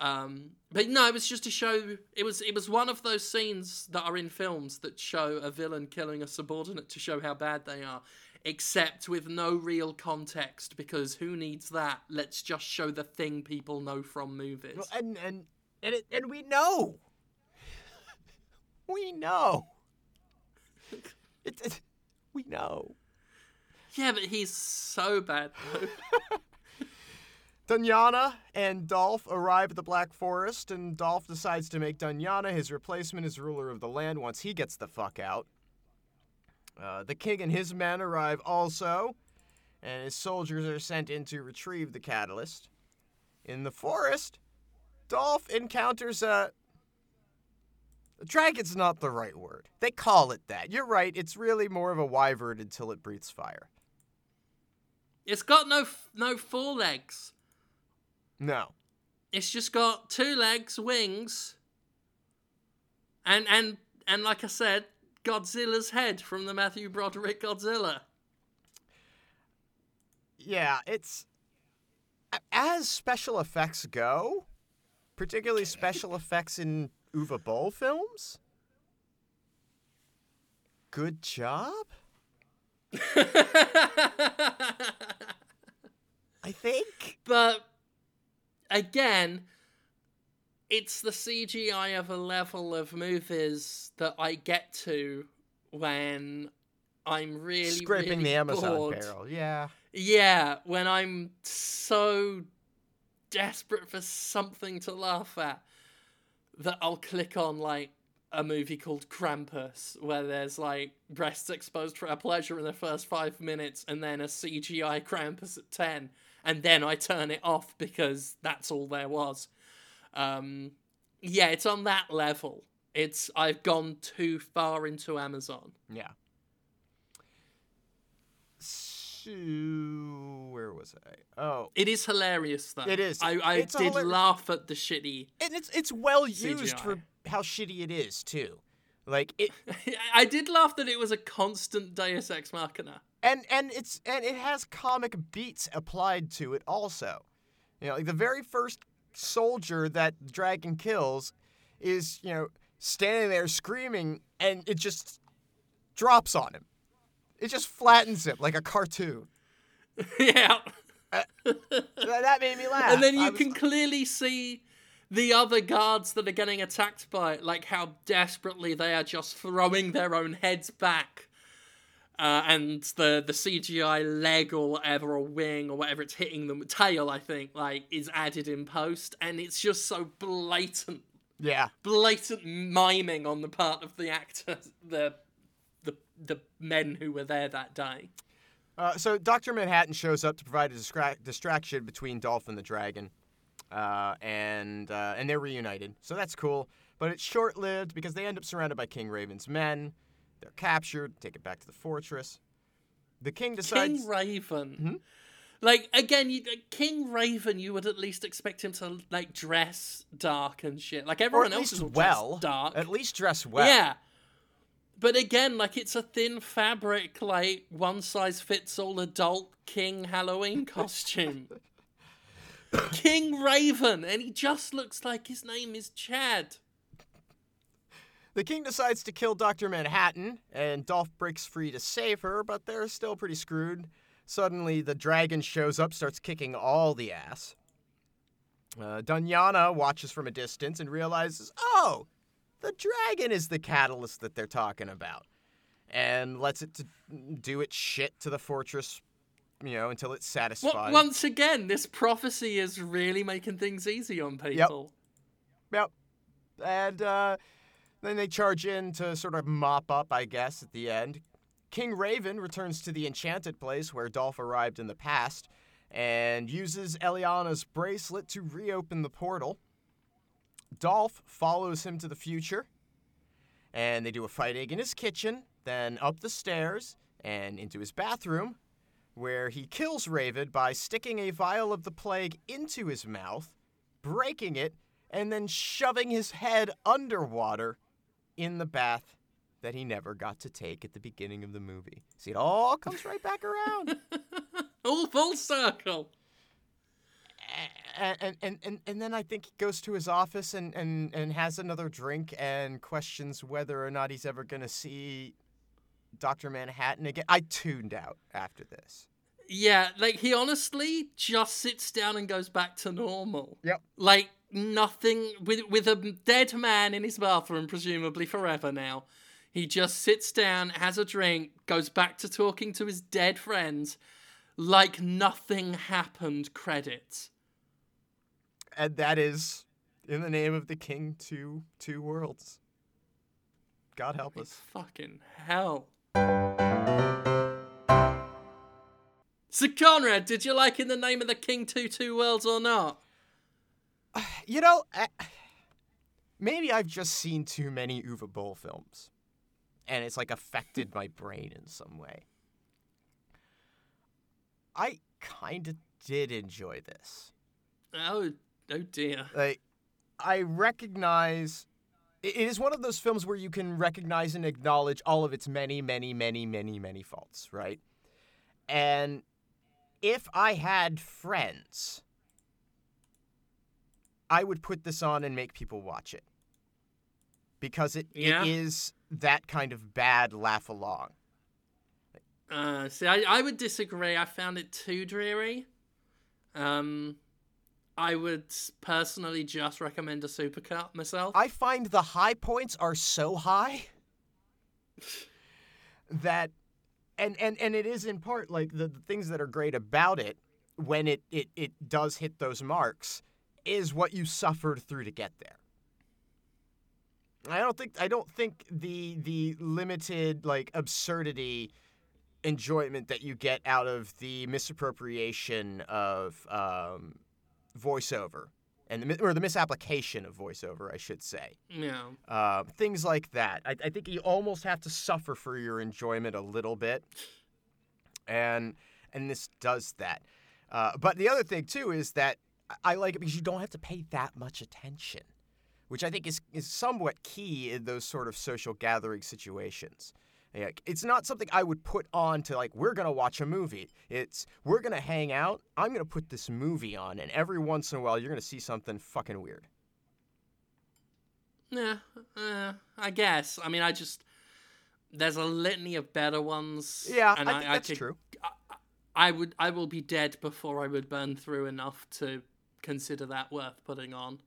um, but no, it was just to show. It was it was one of those scenes that are in films that show a villain killing a subordinate to show how bad they are, except with no real context because who needs that? Let's just show the thing people know from movies. Well, and and and, it, and we know. we know. It, it- we know. yeah, but he's so bad though. Dunyana and Dolph arrive at the Black Forest, and Dolph decides to make Dunyana his replacement as ruler of the land once he gets the fuck out. Uh, the king and his men arrive also, and his soldiers are sent in to retrieve the catalyst. In the forest, Dolph encounters a. Dragon's not the right word. They call it that. You're right, it's really more of a wyvern until it breathes fire. it's got no no forelegs. No. It's just got two legs, wings, and and and like I said, Godzilla's head from the Matthew Broderick Godzilla. yeah, it's as special effects go, particularly special effects in Uwe Boll films. Good job, I think. but again, it's the CGI of a level of movies that I get to when I'm really Scraping really the Amazon bored. barrel, yeah. Yeah, when I'm so desperate for something to laugh at that I'll click on like a movie called Krampus where there's like breasts exposed for our pleasure in the first five minutes and then a CGI Krampus at 10 and then I turn it off because that's all there was. Um, yeah, it's on that level. It's I've gone too far into Amazon. Yeah. So where was I? Oh, It is hilarious though. It is. I, I It's did laugh at the shitty. and it's it's well used CGI. for how shitty it is too. Like it, I did laugh that it was a constant Deus Ex Machina. And and it's and it has comic beats applied to it also. You know, like the very first soldier that dragon kills is you know standing there screaming, and it just drops on him. It just flattens him like a cartoon. yeah. Uh, that, that made me laugh. And then you can clearly see the other guards that are getting attacked by it, like how desperately they are just throwing their own heads back. Uh, and the the CGI leg or whatever, or wing or whatever it's hitting them, tail I think, like is added in post, and it's just so blatant yeah. blatant miming on the part of the actors, the the the men who were there that day. Uh, so Doctor Manhattan shows up to provide a distra- distraction between Dolph and the Dragon, uh, and uh, and they're reunited. So that's cool, but it's short lived because they end up surrounded by King Raven's men. They're captured, taken back to the fortress. The king decides. King Raven. Hmm? Like again, you, King Raven, you would at least expect him to like dress dark and shit. Like everyone else is well. dark. At least dress well. Yeah. But again, like it's a thin fabric, like one size fits all adult King Halloween costume. King Raven, and he just looks like his name is Chad. The king decides to kill Dr. Manhattan, and Dolph breaks free to save her, but they're still pretty screwed. Suddenly, the dragon shows up, starts kicking all the ass. Uh, Dunyana watches from a distance and realizes, oh, the dragon is the catalyst that they're talking about, and lets it do its shit to the fortress, you know, until it's Well, satisfied. once again, this prophecy is really making things easy on people. Yep. And uh, then they charge in to sort of mop up, I guess, at the end. King Raven returns to the enchanted place where Dolph arrived in the past and uses Eliana's bracelet to reopen the portal. Dolph follows him to the future, and they do a fight egg in his kitchen, then up the stairs and into his bathroom, where he kills Raven by sticking a vial of the plague into his mouth, breaking it, and then shoving his head underwater in the bath that he never got to take at the beginning of the movie. See, it all comes right back around. All full circle. and, and, and, and, and then I think he goes to his office and, and, and has another drink and questions whether or not he's ever going to see Dr. Manhattan again. I tuned out after this. Yeah, like he honestly just sits down and goes back to normal. Yep. Like nothing with with a dead man in his bathroom, presumably forever now. He just sits down, has a drink, goes back to talking to his dead friends, like nothing happened. Credits. And that is in the name of the King Two Two Worlds. God help us. Fucking hell. So Conrad, did you like in the name of the King Two Two Worlds or not? You know, eh, maybe I've just seen too many Uwe Boll films, and it's like affected my brain in some way. I kind of did enjoy this. Oh, oh dear. Like, I recognize. It it is one of those films where you can recognize and acknowledge all of its many, many, many, many, many faults, right? And if I had friends, I would put this on and make people watch it. Because it, Yeah. it is that kind of bad laugh along. Uh, see, I, I would disagree. I found it too dreary. Um, I would personally just recommend a supercut myself. I find the high points are so high that and and and it is in part like the, the things that are great about it when it, it it does hit those marks is what you suffered through to get there. I don't think I don't think the the limited like absurdity enjoyment that you get out of the misappropriation of um, voiceover and the, or the misapplication of voiceover, I should say. yeah. Uh, things like that. I, I think you almost have to suffer for your enjoyment a little bit, and and this does that. Uh, but the other thing too is that I- I like it because you don't have to pay that much attention, which I think is is somewhat key in those sort of social gathering situations. Yeah, it's not something I would put on to like we're gonna watch a movie. It's we're gonna hang out. I'm gonna put this movie on, and every once in a while you're gonna see something fucking weird. Yeah, uh, I guess. I mean, I just there's a litany of better ones. Yeah, and I think that's could- true. I would, I will be dead before I would burn through enough to consider that worth putting on.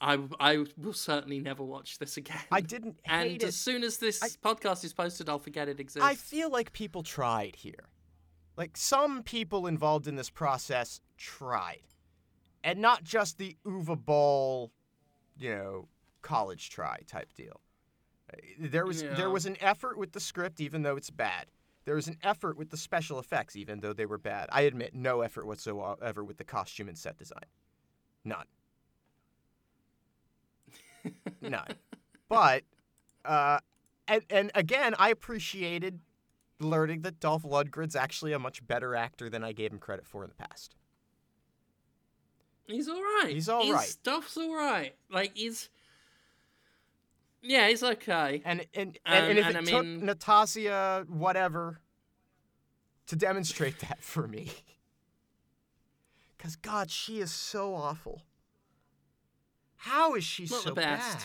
I, I will certainly never watch this again. I didn't and as it. soon as this I- podcast is posted, I'll forget it exists. I feel like people tried here. Like some people involved in this process tried. And not just the Uwe Boll, you know, college try type deal. There was Yeah. there was an effort with the script even though it's bad. There was an effort with the special effects even though they were bad. I admit no effort whatsoever with the costume and set design. None. None. But uh and and again, I appreciated learning that Dolph Lundgren's actually a much better actor than I gave him credit for in the past. He's all right. He's all His right. Stuff's all right. Like he's, yeah, he's okay. And and and, Um, and if and it I took mean- Natasha whatever to demonstrate that for me. Cuz god, she is so awful. How is she Not so bad?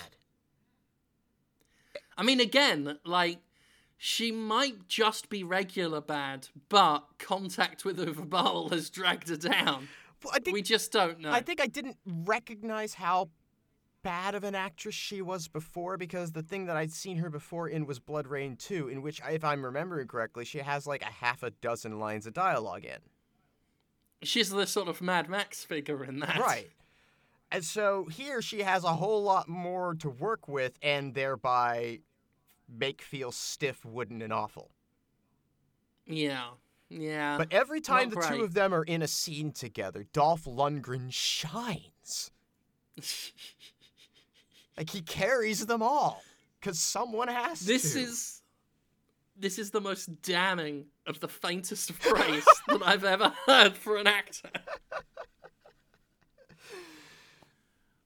I mean, again, like she might just be regular bad, but contact with Boll has dragged her down. Well, I think we just don't know. I think I didn't recognize how bad of an actress she was before because the thing that I'd seen her before in was BloodRayne 2, in which, if I'm remembering correctly, she has like a half a dozen lines of dialogue in. She's the sort of Mad Max figure in that. Right. And so here she has a whole lot more to work with and thereby make feel stiff, wooden, and awful. Yeah. Yeah. But every time the two of them are in a scene together, Dolph Lundgren shines. Like he carries them all because someone has this to. is this is the most damning of the faintest of praise that I've ever heard for an actor.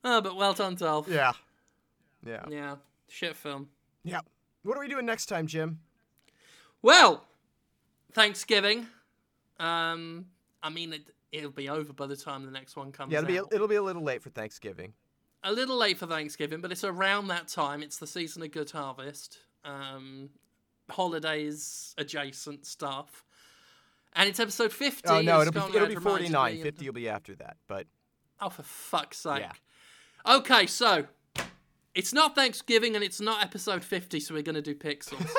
oh, but well done, Dolph. Yeah. Yeah. Yeah. Shit film. Yeah. What are we doing next time, Jim? Well, Thanksgiving. Um, I mean, it, it'll be over by the time the next one comes Yeah, it'll be a, it'll be a little late for Thanksgiving. A little late for Thanksgiving, but it's around that time. It's the season of Good Harvest. Um, holidays adjacent stuff. And it's episode 50. Oh no, it'll be it'll be 49. me of 50 will be after that. But Oh, for fuck's sake. Yeah. Okay, so it's not Thanksgiving and it's not episode 50, so we're going to do Pixels.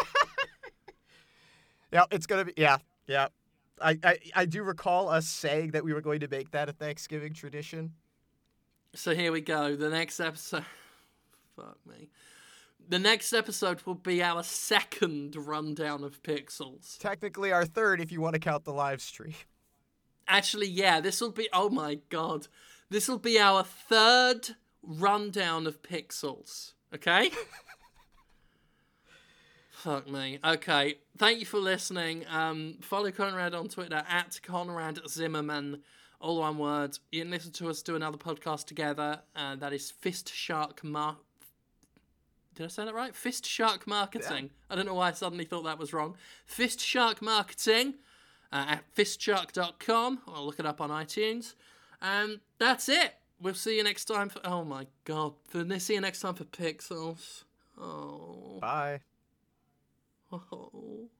yeah, it's gonna be yeah, yeah. I, I I do recall us saying that we were going to make that a Thanksgiving tradition. So here we go. The next episode. Fuck me. The next episode will be our second rundown of Pixels. Technically, our third, if you want to count the live stream. Actually, yeah, this will be. Oh my god. This will be our third rundown of Pixels. Okay? Fuck me. Okay. Thank you for listening. Um, follow Conrad on Twitter at Conrad Zimmerman all one word. You can listen to us do another podcast together, and that is Fist Shark Mark. Did I say that right? Fist Shark Marketing. Yeah. I don't know why I suddenly thought that was wrong. Fist Shark Marketing uh, at fistshark.com or look it up on iTunes. And that's it. We'll see you next time for. Oh my god. See you next time for Pixels. Oh. Bye. Oh.